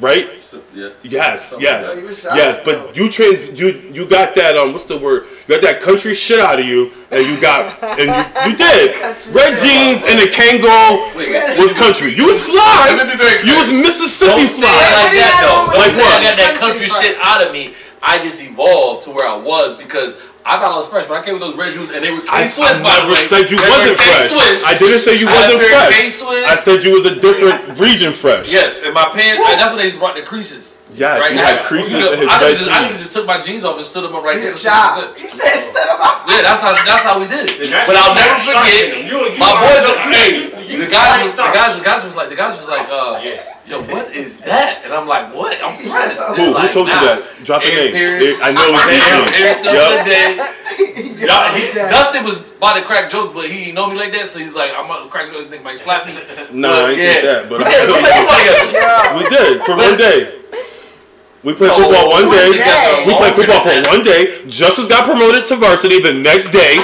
Right? Yeah. Yes, yes, You were shy. yes. But you trans, you you got that um, what's the word? You got that country shit out of you, and you got and you, you did red jeans and a Kango Wait, was country. You was fly. Let me be very You was Mississippi Don't fly. like What that though. Like say what? I got that Country country shit out of me. I just evolved to where I was because I thought I was fresh, but I came with those red shoes and they were K I, Swiss. I by the never way. said you They wasn't fresh. K-Swiss. I didn't say you I wasn't fresh. K-Swiss. I said you was a different region fresh. Yes, and my pants. and that's when they just brought the creases. Yes, he now. had creases You know, in his I red could've just, I just took my jeans off and stood them up right You there. shot. He said, stood him up. Yeah, that's how that's how we did it. But I'll never forget. You- you my boys, something. hey, You the guys, was, the guys, the guys was like, the guys was like, uh, Yeah. Yo, what is that? And I'm like, what? I'm fresh. Who? it's Who like, told you that? Drop the name. Pierce. I know his Aaron name. Pierce still Yup. to the. Y'all, he, Yeah. Dustin was about to crack joke, but he didn't know me like that, so he's like, I'm gonna crack jokes. Think might slap me. Nah, But, I ain't think that, but we I- played, we played football together. Yeah. We did for one day. We played Oh, football one one day. day. We played Oh, football for one day. Justice got promoted to varsity the next day.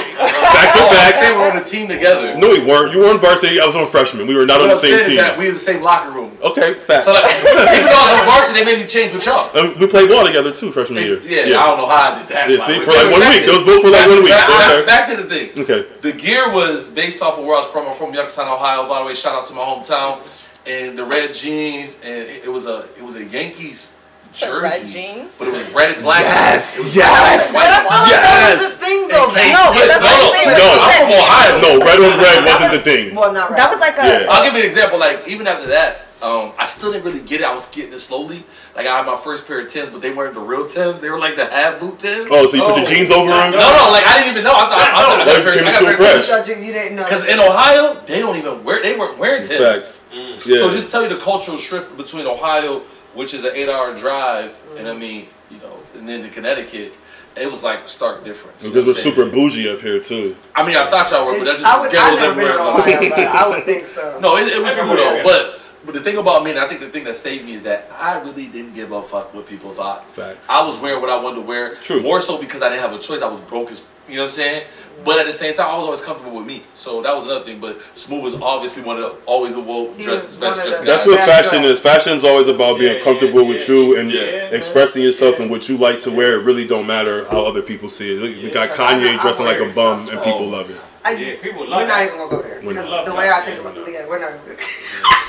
Facts Oh, are I facts. we're on a team together. No, we weren't. You were on varsity. I was on freshman. We were not on the I'm same team. that we in the same locker room. Okay, facts. So like, even though I was on varsity, they made me change with y'all. Um, we played ball together too freshman year. Yeah, I don't know how I did that. Yeah, see, the for like one week. to- Those both for like one week. Back, back- Okay. back to the thing. Okay. The gear was based off of where I was from. I'm from Youngstown, Ohio. By the way, shout out to my hometown. And the red jeans, and it it was a it was a Yankees jersey. Red jeans? but it was red and black. Yes, It was yes, black and white. That's yes. the thing though. And man. No, but Swiss. that's no, no, I'm saying. No. I'm from Ohio. No, red on red wasn't the thing. Well, not right. That was like a. Yeah. I'll give you an example. Like even after that, um, I still didn't really get it. I was getting it slowly. Like I had my first pair of Tims, but they weren't the real Tims. They were like the half boot Tims. Oh, so you put your Oh. jeans over them? No, no, like I didn't even know. I thought I, thought I got you pair- came to I got school pair fresh? You, you didn't know. Because in Ohio, they don't even wear they weren't wearing Tims. Facts. Yeah. So just tell you the cultural shift between Ohio, which is an eight-hour drive, and I mm-hmm. mean, you know, and then to Connecticut, it was like stark difference. you know because we're what super bougie up here too. I mean, I thought y'all were, but that's I just would. I ghettos everywhere. Ohio, I would think so. No, it, it was cool though. But but the thing about me, and I think the thing that saved me is that I really didn't give a fuck what people thought. Facts. I was wearing what I wanted to wear. True. More so because I didn't have a choice. I was broke as you know what I'm saying. But at the same time, I was always comfortable with me. So that was another thing. But Smoov was obviously one of the always the woke He dress best dressed the- That's what fashion is. Fashion is always about being Yeah, comfortable yeah, with yeah. you and Yeah. expressing yourself and what you like to wear. It really don't matter how other people see it. Look, We got I know- Kanye I dressing like a bum, so and people love it. I, Yeah, people love. we're love not even gonna go there because the way I think about yeah, we're not.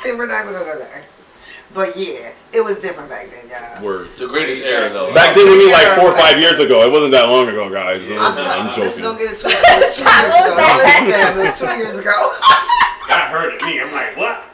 we're not gonna go there. But yeah, it was different back then, y'all. Word. The greatest era though. Back then, we mean like four or five years ago. It wasn't that long ago, guys. I'm, I'm, I'm t- Let's don't get it twisted. It was two years ago. Damn, it was two years ago. Got heard of me. I'm like, what?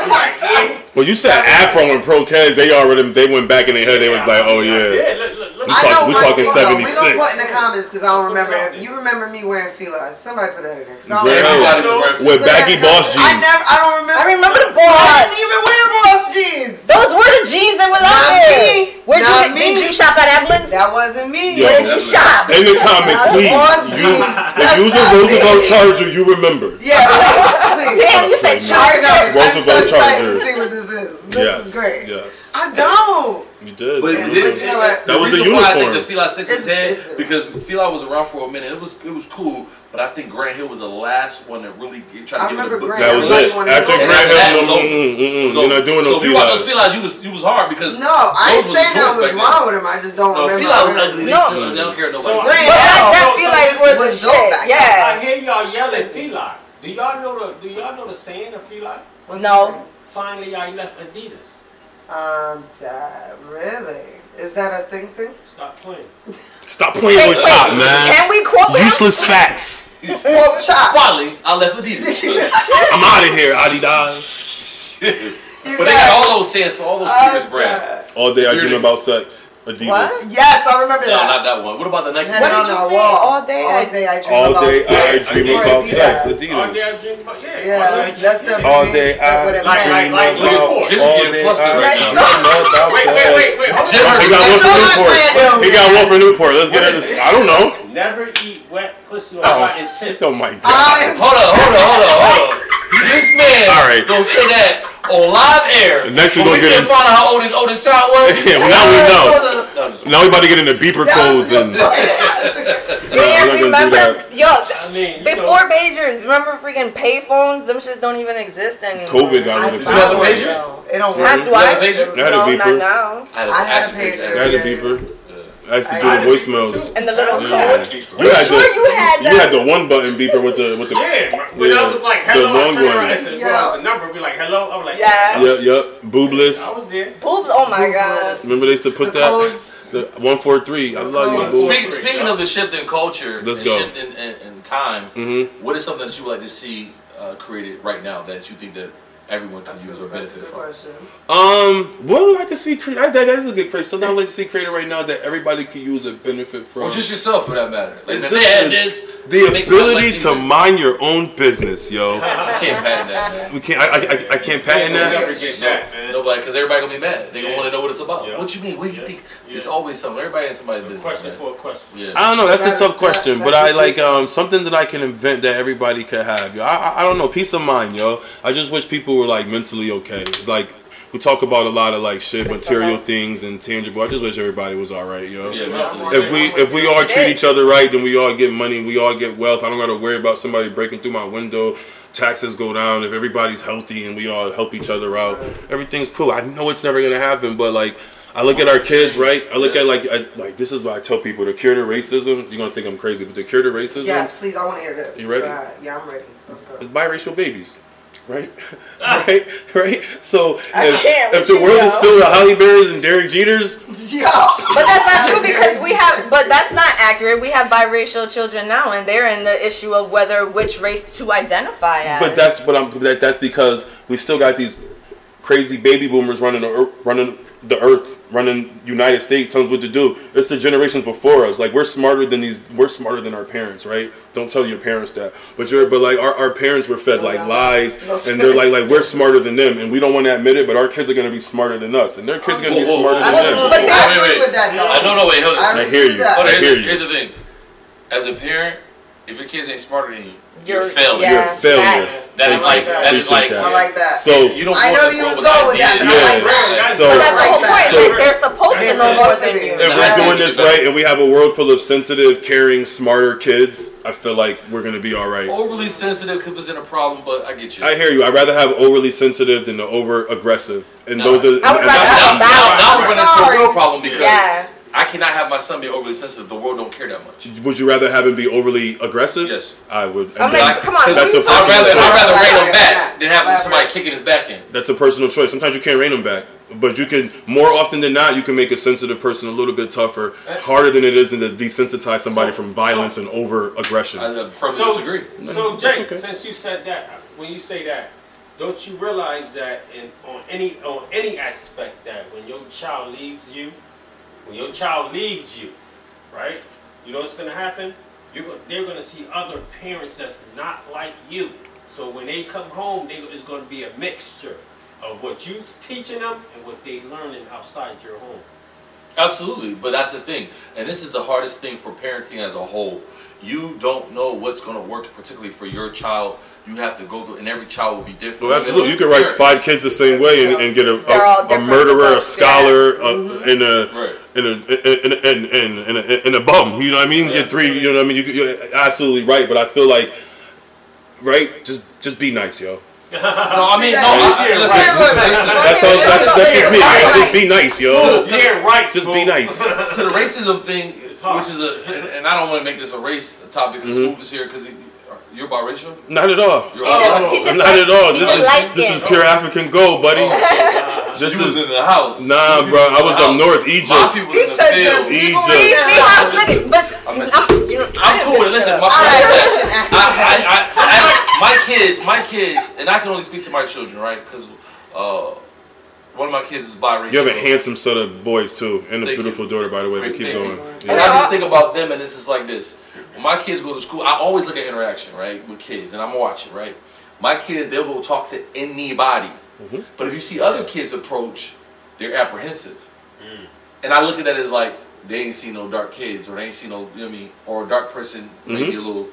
I'm like. Well, you said Afro and Pro-Keds. They already they went back in their head. They was like, oh yeah. Look, look, look. We talk- we one talking thing, though. We 76. gonna put in the comments because I don't remember. If you remember me wearing fila, somebody put that in there. 'cause I don't Yeah. remember. Everybody was wearing With baggy boss comments. I never. I don't remember. I remember the I boss. didn't even wear boss jeans. Those were the jeans that were out Not there. me. Where'd Not you me. Did you shop at Evelyn's? That wasn't me. Yo, Where did you shop? In the comments, please. You, if you was a Roosevelt me. Charger, you remember. Yeah, please, please. Damn, you said Like, I. Charger. I'm so Roosevelt excited Charger. to see what this is. This yes. is great. Yes. I don't. You did. But, Yeah, it but didn't- you know what? That was the reason why I think the Fila sticks its It's- head because Fila was around for a minute. It was it was cool, but I think Grant Hill was the last one that really get, tried to I give it a remember book. Grant that was Hill it. was After of those. Grant That Hill, was no, over. mm, mm, mm, It you're not over. doing so no if you bought those feelers. Filas, you was you was hard because No, I ain't those was saying that joints was back then. wrong with him. I just don't No, remember. Fila was ugly. They No. still they don't care So, nobody. I- said. But that, So- that so feel like this for was the dope shit. back then. Yeah. I hear y'all yelling Fila. Do y'all know the Do y'all know the saying of Fila? What's No. his name? Finally, I left Adidas. Um, uh, really? Is that a thing thing? Stop playing. Stop playing Wait, with wait, Chop, man. Can we quote him? Useless facts. Well, chop. Finally, I left Adidas. I'm out of here, Adidas. You but they got all those sayings for all those sneakers I'm brand. dead. All day I dream about sex. Adidas. What? Yes, I remember No, that. not that one. What about the Nike? Had What it did you our say? wall. All day I- All day I dream All about day I dream Yeah, about yeah. sex. All day I dream about yeah. all Yeah, day. that's the All day I what it Like- meant. like- like dream Newport. about Jim's all getting flustered right now. Wait, wait, sex. wait, wait. Jim on. He got one for all I'm Newport. playing, He got one for Newport. Let's get into. I don't know. Never eat wet pussy or Oh. rotten tits. Oh my god. I Hold on, hold on, hold on, hold on. This man All right. Don't say that on live air. Next we When gonna get can in- find out how old his oldest child was. Yeah, well, now we know. No, Now we about to get into beeper That codes and. good point. Yeah, gonna remember? Yo, I mean, before know, majors, remember freaking payphones? Them shits don't even exist anymore. COVID got rid of Did you it. pager? It don't Had work. to I? a pager? Had a no, beeper. not now. I had a, I had a actually pager. I had a beeper. I used to do I the had a beeper voicemails. And the little Yeah. codes. You You had sure the- you had that? You had the one button beeper with the with the. Yeah, when Yeah, I was like, the hello, I long turned one. Yeah. well, it's a number. Be like, hello. I'm like, Yeah. Yep, yep. Boobless. I was there. Boobs. Oh my god. Remember they used to put The that. codes. The one four three. I love you, boo. Speaking, speaking of the shift in culture Let's and go. shift in, in, in time, Mhm. what is something that you would like to see uh, created right now that you think that everyone can That's use a- or that's a benefit good from? question. Um, what would I like to see? Cre- I, that that is a good question. Something I'd like to see created right now that everybody could use or benefit from. Or just yourself, for that matter. Like, It's if just the- this, the make my life ability to easier. mind your own business, yo. You can't patent that, man. We can't. I, I, I- I can't patent You'll that. never get that, man. Nobody, because everybody gonna be mad. They gonna Yeah. want to know what it's about. Yeah. What you mean? What do you Yeah. think? Yeah. It's always something. Everybody in somebody's A business. question man. for a question. Yeah. I don't know. That's a That- tough question, that- but I like um something that I can invent that everybody could have. Yo, I, I I don't know. Peace of mind, yo. I just wish people were like mentally okay. Like we talk about a lot of like shit, material things and tangible. I just wish everybody was all right, yo. Yeah, mentally. If we if we all treat each other right, then we all get money, we all get wealth. I don't gotta worry about somebody breaking through my window. Taxes go down if everybody's healthy and we all help each other out. Everything's cool. I know it's never gonna happen, but like I look at our kids, right? I look at like I, like this is what I tell people: the cure to racism. You're gonna think I'm crazy, but the cure to racism Yes, please. I want to hear this. You ready? Go. Yeah, I'm ready. Let's go. is biracial babies. Right, right, right. So I if, can't if the you, world is filled with Halle Berrys and Derek Jeters, Yeah. But that's not true because we have. But that's not accurate. We have biracial children now, and they're in the issue of whether which race to identify as. But that's what I'm. That, that's because we still got these crazy baby boomers running the earth, running the earth, running United States, tells us what to do. It's the generations before us. Like we're smarter than these. We're smarter than our parents, right? Don't tell your parents that. But you're. But like our, our parents were fed like lies, and they're like like we're smarter than them, and we don't want to admit it. But our kids are gonna be smarter than us, and their kids are gonna be Whoa, whoa, smarter whoa, than whoa, them. whoa, But whoa, I wait, agree wait. with that, though. I no, no, wait, hold on. I I hear you. that. I hear you. here's the thing. As a parent, if your kids ain't smarter than you, you're, You're- failing. yeah. You're a failure. Facts. That is like like that. that is like that. I like that. So you don't I go know to you was with going with that, ideas. but I like Yeah. that. So- But that's the I whole point. that. Like they're supposed to know more than be. you. if Yeah. we're doing this right and we have a world full of sensitive, caring, smarter kids, I feel like we're gonna be all right. Overly sensitive could present a problem, but I get you. I hear you. I'd rather have overly sensitive than the over aggressive. And No. those are. I would and rather that's- now, have now, now, now we're running into a sorry. real problem because Yeah. I cannot have my son be overly sensitive. The world don't care that much. Would you rather have him be overly aggressive? Yes. I would. I'm like, that- come on, That's a who you I'd personal rather, choice. I'd rather rein him back than have Elaborate. somebody kicking his back in. That's a personal choice. Sometimes you can't rein him back, but you can more often than not you can make a sensitive person a little bit tougher, harder than it is than to desensitize somebody So- from violence and over aggression. I firmly So, disagree. so Jake, okay. since you said that, when you say that, don't you realize that in on any on any aspect that when your child leaves you, when your child leaves you, right? You know what's gonna happen? You're gonna, they're gonna see other parents that's not like you. So when they come home, they, it's gonna be a mixture of what you're teaching them and what they learning outside your home. Absolutely, but that's the thing, and this is the hardest thing for parenting as a whole. You don't know what's going to work, particularly for your child. You have to go through, and every child will be different. Well, absolutely. You can raise five kids the same way and, and get a, a, a murderer, a results, yeah. scholar, a, and a Right. And a and and and, and, a, and a bum. You know what I mean? Yeah. Get three. You know what I mean? You, you're absolutely right. But I feel like, right? Just just be nice, yo. No, I mean, no. Yeah, I, yeah, listen, right. listen, listen. That's all. That's, that's just me. yo. Just be nice, yo. Yeah, right. Just be nice. to the racism thing, which is a, and, and I don't want to make this a race topic because mm-hmm. Smoov is here because you're biracial. Not at all. You're He's all- just- he's just Not light- at all. This is this is pure African gold, buddy. This you was is in the house. nah, bro. I was up north, Egypt. My Egypt. people He was in the field. your Egypt. See, see how look at, but I'm I'm, you know, I'm cool with it. Listen, my All point right, is listen, that I, I, I, as my kids, my kids, and I can only speak to my children, right? Because uh, one of my kids is biracial. You have a handsome set of boys too, and a beautiful you. daughter, by the way. But keep you. going. And I just think about them, and this is like this. When my kids go to school, I always look at interaction, right, with kids, and I'm watching, right. My kids, they'll go talk to anybody, Mm-hmm. but if you see other kids approach, they're apprehensive, Mm. and I look at that as like they ain't seen no dark kids, or they ain't seen no, you know what I mean, or a dark person maybe a little,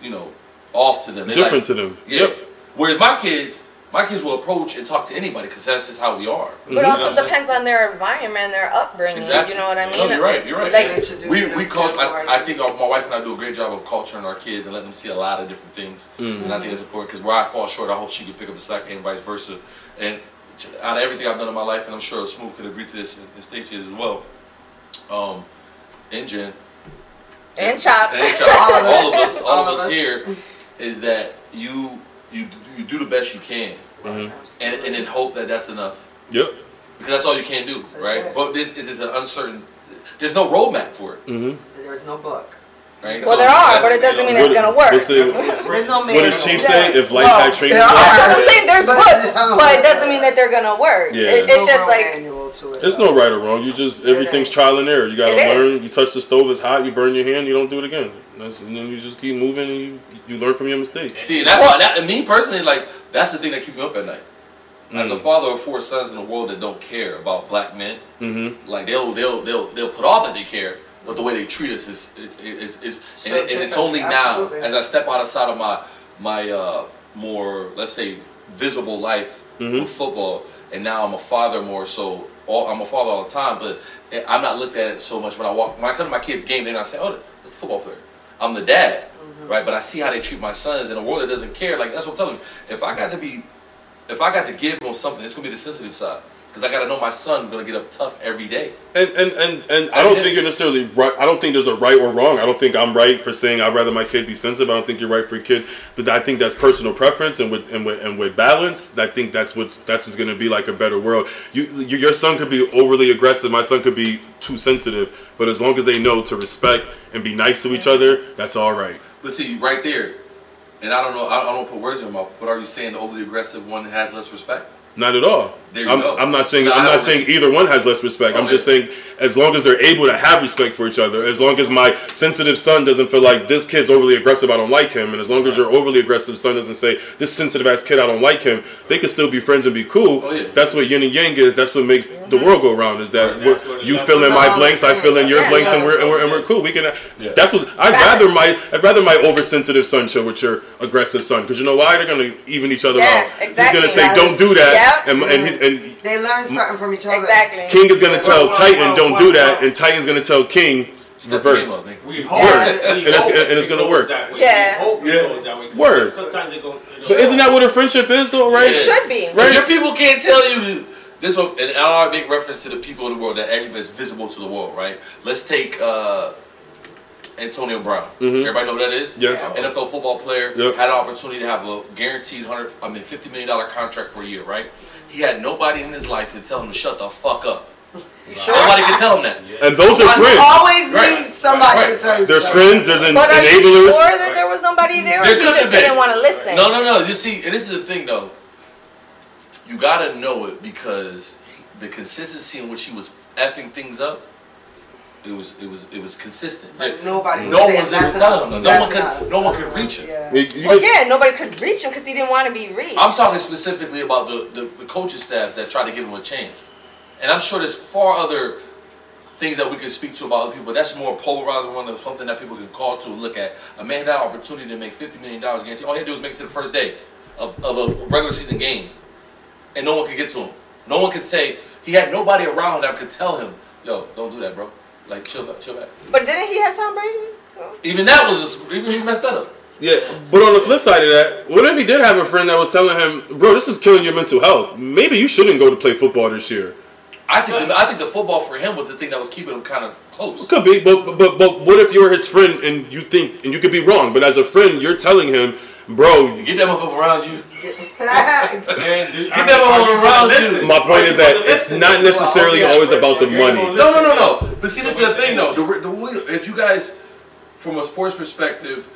you know, off to them. They Mm-hmm. Different like- to them. Yeah. Yep. Whereas my kids, my kids will approach and talk to anybody because that's just how we are. But You know also I'm depends on their environment their upbringing. Exactly. You know what I mean? No, you're right. You're right. Like, Introducing we we to I, I think our, my wife and I do a great job of culturing our kids and letting them see a lot of different things, and I think it's important because where I fall short, I hope she can pick up the slack and vice versa. And out of everything I've done in my life, and I'm sure Smoov could agree to this, and and Stacey as well. Um, and Jen, and chop. and Chop, All of us. all of us, all, All of of us us. here, is that you you you do the best you can, mm-hmm. and and then hope that that's enough Yep. because that's all you can do, That's right? it. But this is an uncertain there's no roadmap for it, mm-hmm. There is no book. right? Well, So there are, but it doesn't mean What- it's gonna work. the- There's no what does Chief say? If life Well, had training there are. I'm saying there's But- books, but it doesn't mean that they're gonna work. Yeah. It- No it's just like manual it, There's though. no right or wrong. You just everything's trial and error. You gotta It is. learn. You touch the stove, it's hot. You burn your hand. You don't do it again. That's, and then you just keep moving and you you learn from your mistakes. See, that's why that me personally, like that's the thing that keeps me up at night. As a Mm. father of four sons in a world that don't care about black men, Mm-hmm. like they'll they'll they'll they'll put off that they care, but the way they treat us is it, it, it's, it's and, it, and it's different. only Absolutely. now as I step outside of my my uh, more let's say visible life Mm-hmm. with football, and now I'm a father more so. All, I'm a father all the time, but I'm not looked at it so much when I walk. When I come to my kids' game, they're not saying, "Oh, that's the football player." I'm the dad, Mm-hmm. right? But I see how they treat my sons in a world that doesn't care. Like that's what I'm telling you. If I got to be, if I got to give on something, it's gonna be the sensitive side because I got to know my son gonna get up tough every day. And and and, and I don't think you're necessarily right. I don't think there's a right or wrong. I don't think I'm right for saying I'd rather my kid be sensitive. I don't think you're right for your kid, but I think that's personal preference and with and with and with balance. I think that's what's that's what's going to be like a better world. You, you your son could be overly aggressive. My son could be too sensitive. But as long as they know to respect and be nice to each other, that's all right. But see, right there, and I don't know, I I don't put words in your mouth. But are you saying the overly aggressive one has less respect? Not at all. There you I'm, go. I'm not saying No, I'm not saying either one has less respect. I'm just saying as long as they're able to have respect for each other, as long as my sensitive son doesn't feel like this kid's overly aggressive, I don't like him, and as long as your overly aggressive son doesn't say this sensitive ass kid, I don't like him, they can still be friends and be cool. Oh, yeah. That's what yin and yang is. That's what makes the world go round. Is that Right, we're, that's what it you fill in my blanks, I fill in your Yeah. blanks, and we're and we're, and we're cool. We can. Yeah. That's what I'd rather my I'd rather my oversensitive son chill with your aggressive son because you know why they're gonna even each other Yeah, out. exactly. He's gonna say don't do that, Yep. and and he's and They learn something from each other. exactly. King is gonna tell Well, well, Titan, well, don't well, do that, well. and Titan's gonna tell King Step the game reverse. up. We hope Word. that- we And it's- and it's gonna work. that way. Yeah. Hope it Yeah. goes. Word. Sometimes it goes. But isn't that what a friendship is, though, right? It should be. Right. your people can't tell you this one, and I want make reference to the people in the world that everybody's visible to the world, right? Let's take uh, Antonio Brown. Everybody know who that is? Mm-hmm. Yes. NFL football player Yep. had an opportunity to have a guaranteed hundred, I mean, fifty million dollar contract for a year, right? He had nobody in his life to tell him to shut the fuck up. Sure. Nobody can tell him that. And those are friends. Always Right. need somebody Right. to tell you. There's something. friends. There's en- But are you sure that there was nobody there? There or you could just have been. didn't want to listen. No, no, no. You see, and this is the thing though. You gotta know it because the consistency in which he was effing things up, it was, it was, it was consistent. But nobody no saying one's that's ever telling him. No That's one could, enough. no one That's could enough. reach him. Yeah. You- you Well, guys- yeah, nobody could reach him because he didn't want to be reached. I'm talking specifically about the, the, the coaching staffs that try to give him a chance. And I'm sure there's far other things that we could speak to about other people. That's more polarizing one of something that people can call to and look at. A man had an opportunity to make $50 million guaranteed. All he had to do was make it to the first day of, of a regular season game. And no one could get to him. No one could say, he had nobody around that could tell him, yo, don't do that, bro. Like, chill back, chill back. But didn't he have Tom Brady? No. Even that was, a, even he messed that up. Yeah, but on the flip side of that, what if he did have a friend that was telling him, "Bro, this is killing your mental health. Maybe you shouldn't go to play football this year." I think, the, I think the football for him was the thing that was keeping him kind of close. Could be, but, but but but what if you're his friend and you think and you could be wrong, but as a friend, you're telling him, "Bro, you Get that motherfucker around you. Get Get that motherfucker around you. My point is that it's not necessarily always about the money. No, no, no, no. But see, this is the thing, though. The, the, the, if you guys, from a sports perspective,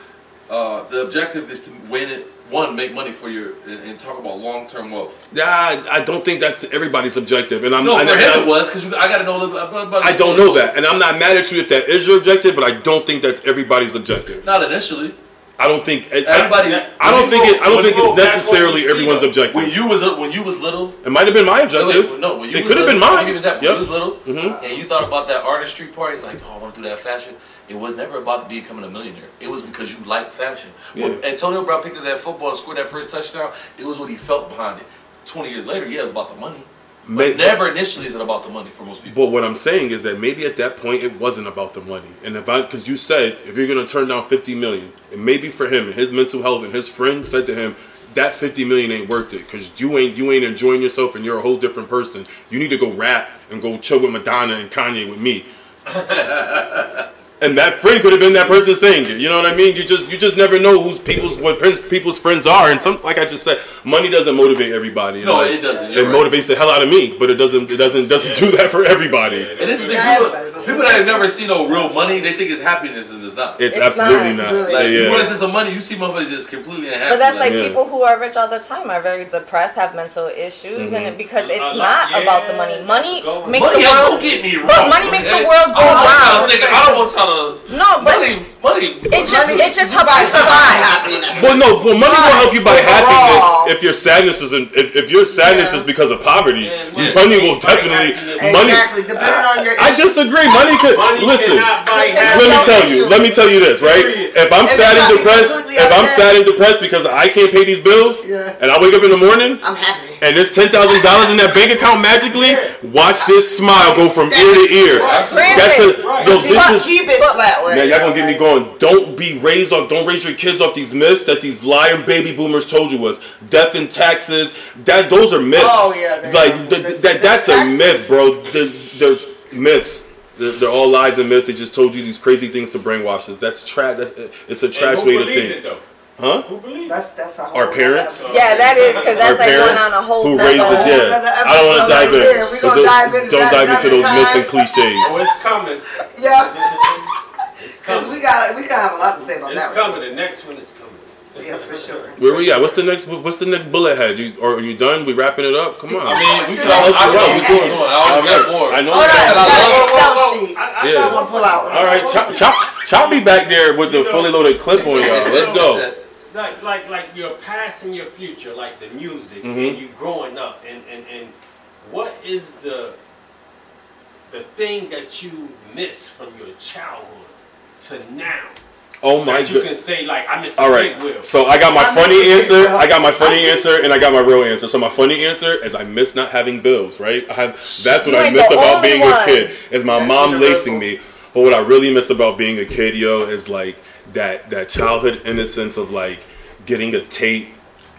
uh, the objective is to win it. One, make money for your and, and talk about long term wealth. Yeah, I, I don't think that's everybody's objective, and I'm No, and for I- him it was because I got to know a little about. about I don't know that, and I'm not mad at you if that is your objective, but I don't think that's everybody's objective. Not initially. I don't think Everybody. I, don't think it. I don't think it's That's what we necessarily everyone's objective. When you was when you was little, it might have been my objective. wait, no, when you it could have been mine. When Yep. you was little, Mhm. and you thought about that artistry part, like, oh, I want to do that fashion. It was never about becoming a millionaire. It was because you liked fashion. When Antonio Brown picked up that football and scored that first touchdown, it was what he felt behind it. Twenty years later, yeah, it's about the money. But May- never initially is it about the money for most people. But what I'm saying is that maybe at that point it wasn't about the money, and about because you said if you're gonna turn down 50 million, and maybe for him and his mental health, and his friend said to him that 50 million ain't worth it because you ain't you ain't enjoying yourself and you're a whole different person. You need to go rap and go chill with Madonna and Kanye with me. And that friend could have been that person saying it. You know what I mean? You just you just never know who's people's what friends, people's friends are. And some like I just said, money doesn't motivate everybody. No, know? it doesn't. It You're right. motivates the hell out of me, but it doesn't it doesn't doesn't do that for everybody. And this is the people, People that have never seen no real money, they think it's happiness and it's not. It's, It's absolutely not. not. Really- Like yeah, you yeah. run into some money, you see motherfuckers just completely unhappy. But that's like Yeah. people who are rich all the time are very depressed, have mental issues, Mm-hmm. and because it's lot, not about the money. Money makes money, the don't world. get me wrong. But money makes the world go I don't want y'all round. I don't want y'all to. No, but money, money. it just it just buy Well, no, well, money will help you buy Overall. happiness if your sadness is in, if, if your sadness Yeah. is because of poverty. Yeah, money, money will definitely happiness. money. Exactly, depending on your I disagree. Money could Money listen. buy Let Let me tell you. Let me tell you this, right? If I'm And sad and depressed, if I'm upset. sad and depressed because I can't pay these bills, Yeah. and I wake up in the morning I'm happy. and there's ten thousand dollars in that bank account magically, watch this smile go from ear to ear. Absolutely. That's a Right. yo. Keep, This it- is keep it but- that way. now y'all gonna get me going. Don't be raised off. Don't raise your kids off these myths that these lying baby boomers told you was death and taxes. That those are myths. Oh, yeah, they like are. th- The- that. the That's a myth, bro. They're, they're myths. They're, they're all lies and myths. They just told you these crazy things to brainwash us. That's trash. That's it's a And trash who way to think, it though? huh? Who believed it? That's that's a whole Our parents? episode. Yeah, that is because that's Our like going on a whole. who raised us. Yeah, I don't want to dive in. right there. We So don't- dive into don't dive into another those myths and cliches. Oh, it's coming. Yeah, It's because we got we gotta have a lot to say about It's that. It's coming. The next one is coming. One. Yeah, for sure. Where we at? What's the next? What's the next bullet head? You or are you done? We wrapping it up? Come on. I mean, we Shit, can always, I let's can go. always keep going. I always got more. I know. Hold on, I said I we got love- an Excel Whoa, whoa, sheet. I, I Yeah. got I'm one gonna pull out. All right, chop, chop, chop me back there with the fully loaded clip on y'all. Let's go. like like like your past and your future, like the music Mhm. and you growing up, and and and what is the the thing that you miss from your childhood to now? Oh my that you can god. say like I miss All right. big wheel. So I got my I funny answer. I got my funny I answer, and I got my real answer. So my funny answer is I miss not having bills. Right. I have. That's what You I miss about only being a kid. Is my That's mom universal. lacing me. But what I really miss about being a kid, yo, is like that that childhood innocence of like getting a tape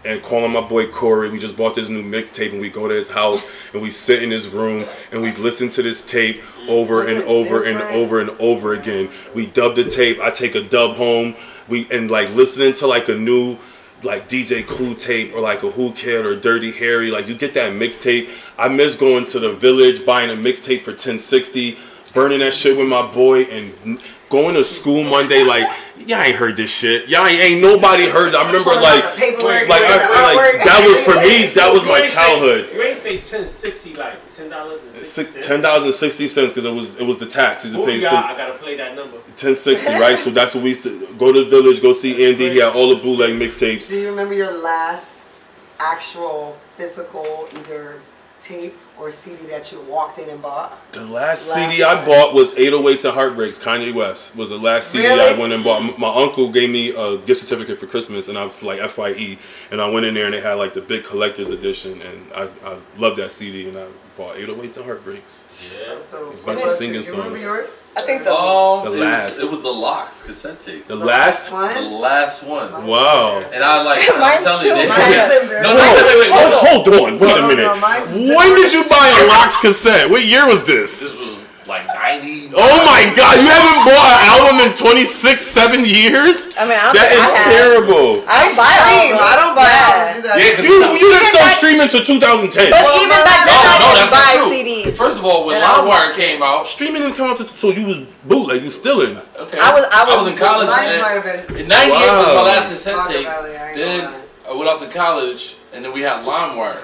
and calling my boy Corey. We just bought this new mixtape and we go to his house and we sit in his room and we listen to this tape over and over and over and over again. We dub the tape. I take a dub home. We and like listening to like a new like DJ Clue tape or like a Whoo Kid or Dirty Harry. Like you get that mixtape. I miss going to the village, buying a mixtape for 1060, burning that shit with my boy and going to school Monday like y'all ain't heard this shit. Y'all ain't, ain't nobody heard. I remember Pulling like like, the I, like that was for me. That was my childhood. you ain't say ten sixty like ten dollars and sixty Six, cents. ten dollars and sixty cents because it was it was the tax. You used to pay Booyah, six, I gotta play that number. ten sixty, right? So that's what we used to go to the village, go see Andy. He had all the bootleg mixtapes. Do you remember your last actual physical either tape or CD that you walked in and bought? The last, Last CD I bought was 808s and Heartbreaks. Kanye West was the last CD I went and bought. My uncle gave me a gift certificate for Christmas, and I was like Fye, and I went in there and they had like the big collector's edition, and I, I loved that CD, and I bought 808s and Heartbreaks. That's dope. bunch What of singing you? You songs. yours? I think the Um, The it, last. Was, it was the LOX cassette tape. The last, one? The last one. Wow. And I like, I'm Mine's telling too. you, they, Mine's yeah. no, no, wait, wait, wait, wait. Oh, hold on, wait a No, no, minute. When did you buy a LOX cassette? What year was this? This was like 90. Oh my God! You haven't bought an album in 26, seven years? I mean, I don't That think is I terrible. I don't buy stream. albums. I don't buy Yeah. albums either. Yeah, 'cause You you didn't start back- streaming until 2010. But Well, even back then, No, I didn't that's buy. CDs. First of all, when And. LimeWire came out, Streaming didn't come out to, so you was bootleg. You still in. okay, I was- I was- in college. Mine might have been. In '98 was my last cassette tape. Then I went off to college, and then we had LimeWire.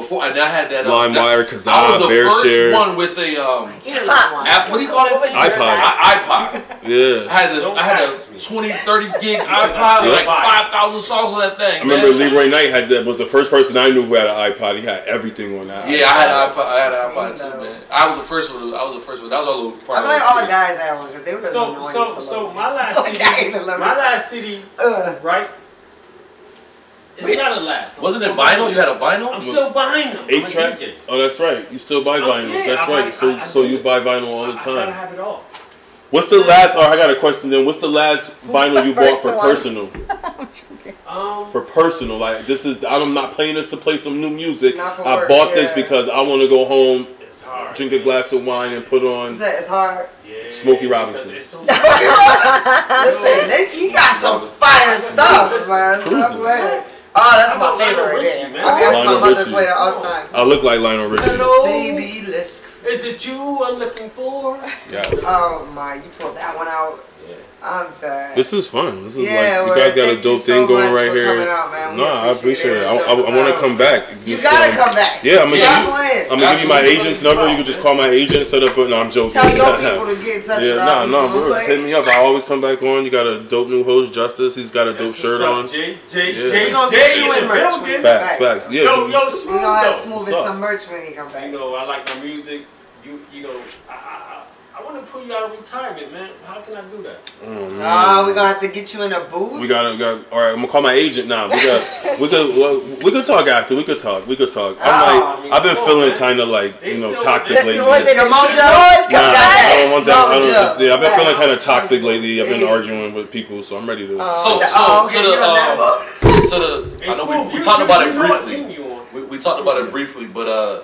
Before, and I had that. uh, LimeWire, that- I was the Bear first Share. one with a um, Either Top. one. app. What do you call it? iPod. I- iPod. I Yeah. had a, Don't I had ask me. a 20, 30 gig iPod, Yeah. like 5,000 songs on that thing. I remember man. Leroy Knight had that. Was the first person I knew who had an iPod. He had everything on that. Yeah, I had an iPod. iPod. I had an iPod too, man. I was the first one. I was the first one. That was all the part. I feel like all the guys had one because they were So annoying so to so my last Like, CD, I ain't even loaded. my last CD, right? It's not a last. Wasn't it vinyl? You had a vinyl? I'm still buying them. I'm Eight a track. Oh, that's right. You still buy Oh, vinyl. yeah, that's I right. buy- so I- I so do. you buy vinyl all the I, I gotta have it all. What's the last? Or I got a question. Then what's the last vinyl the you bought for one? personal? Um, For personal, like this is. I'm not playing this to play some new music. Not for I work, bought this because I want to go home, it's hard. drink a glass of wine, and put on. It's, it's hard. Yeah, Smokey Robinson. It's so Listen, they, he got some fire stuff, man. Stop playing. Oh, that's my favorite Lionel right there. man? I mean, that's my Lionel mother Richie. played it all the time. I look like Lionel Richie. Baby, let's Is it you I'm looking for? Yes. Oh my, you pulled that one out. Yeah. I'm dead. This is fun. This is Yeah, like you guys got a dope you so thing going much right for here. coming out, No, I appreciate it. I, it. I, It was want to come back. You Just, gotta um, come back. Yeah, I'm gonna Stop give you. I'm gonna give you my agent's number. You can just call my agent, set up. A, no, I'm joking. Tell your people to get in touch Yeah, with nah, our nah, people, bro. Just hit me up. I always come back on. You got a dope new host, Justice. He's got a dope shirt on. up, J, J, Yeah. J, We gonna J get you in in the merch, building. Facts, facts. Yeah, Yo, dude. yo, We Smoov gonna have Smoov What's and up? some merch when he come back. You know, I like my music. You, you know, I, I, I, I want to pull you out of retirement, man. How can I do that? Nah, we're gonna have to get you in a booth. We gotta, got. All right, I'm gonna call my agent now. We got, we could, well, we could talk after. We could talk. We could talk. I'm Oh. like, I've been Come on, feling man. kind of like, They you know, toxic they- lately. Was it The the mojo? Nah, I don't want that. I don't Mojo. just, yeah, I've been feeling kind of toxic lately. I've been arguing with people, so I'm ready to. So, so, Oh, okay, to the, you're on that um, boat. to the, I know Smoov, we, we talked about it briefly. team you on. We, we talked about it briefly, but uh,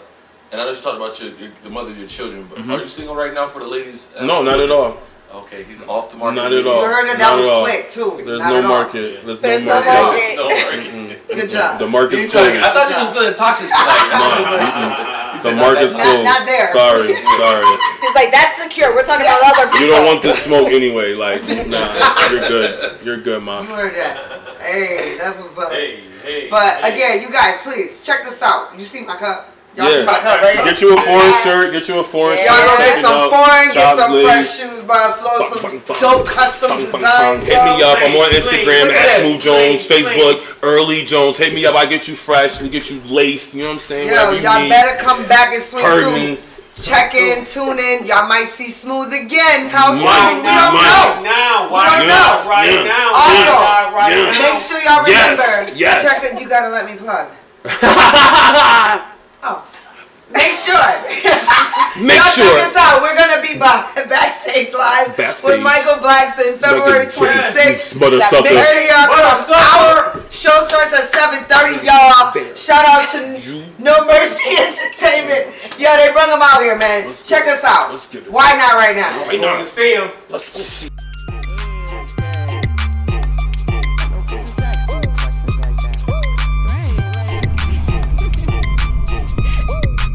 and I know you talked about your, your the mother of your children. But are you single right now for the ladies? Uh, Mm-hmm. no, not at all. Okay, he's off the market. Not at all. You heard it. Not That at was quick too. There's Not no market. There's, There's no no market. market. No, right. Good job. The market's He's like, I thought you was feeling toxic tonight. Nah, He The market's not Not- closed. not there. Sorry, sorry. He's like, that's secure. We're talking about other people. You don't want this smoke anyway. Like, nah, you're good. You're good, mom. You heard that. Hey, that's what's up. Hey, hey. But hey. again, you guys, please check this out. You see my cup? Y'all Yeah. see my cup, right? Get you a foreign shirt. Get you a foreign Yeah. Y'all shirt. go check get some out. foreign, get some Lee. fresh shoes by Flo, Bang, some bang, bang. dope custom Bang, designs. Hit me yo. up. I'm on Instagram at at Smoov. Jones, Sling, Facebook Early Jones. Hit me up. I get you fresh. We get you laced. You know what I'm saying? Yo, Whatever you y'all need. better come back and swing Heard through. me. Check in, tune in. Y'all might see Smoov again. How soon? Might, We don't might. know. Right now, We right don't now, know. right Yes, now, yes, right now, yes. Make sure y'all Yes, remember. yes. Check it. You gotta let me plug. oh. Make sure. Make Y'all sure. check this out. We're gonna be by, backstage live Backstage. with Michael Blackson, February 26th. Mother Make sure y'all come. Our show starts at 7:30, y'all. Shout out to No Mercy Entertainment. Yo, they bring them out here, man. Let's Check us out. Let's get it. Why not right now? We're going to see him. Let's go see.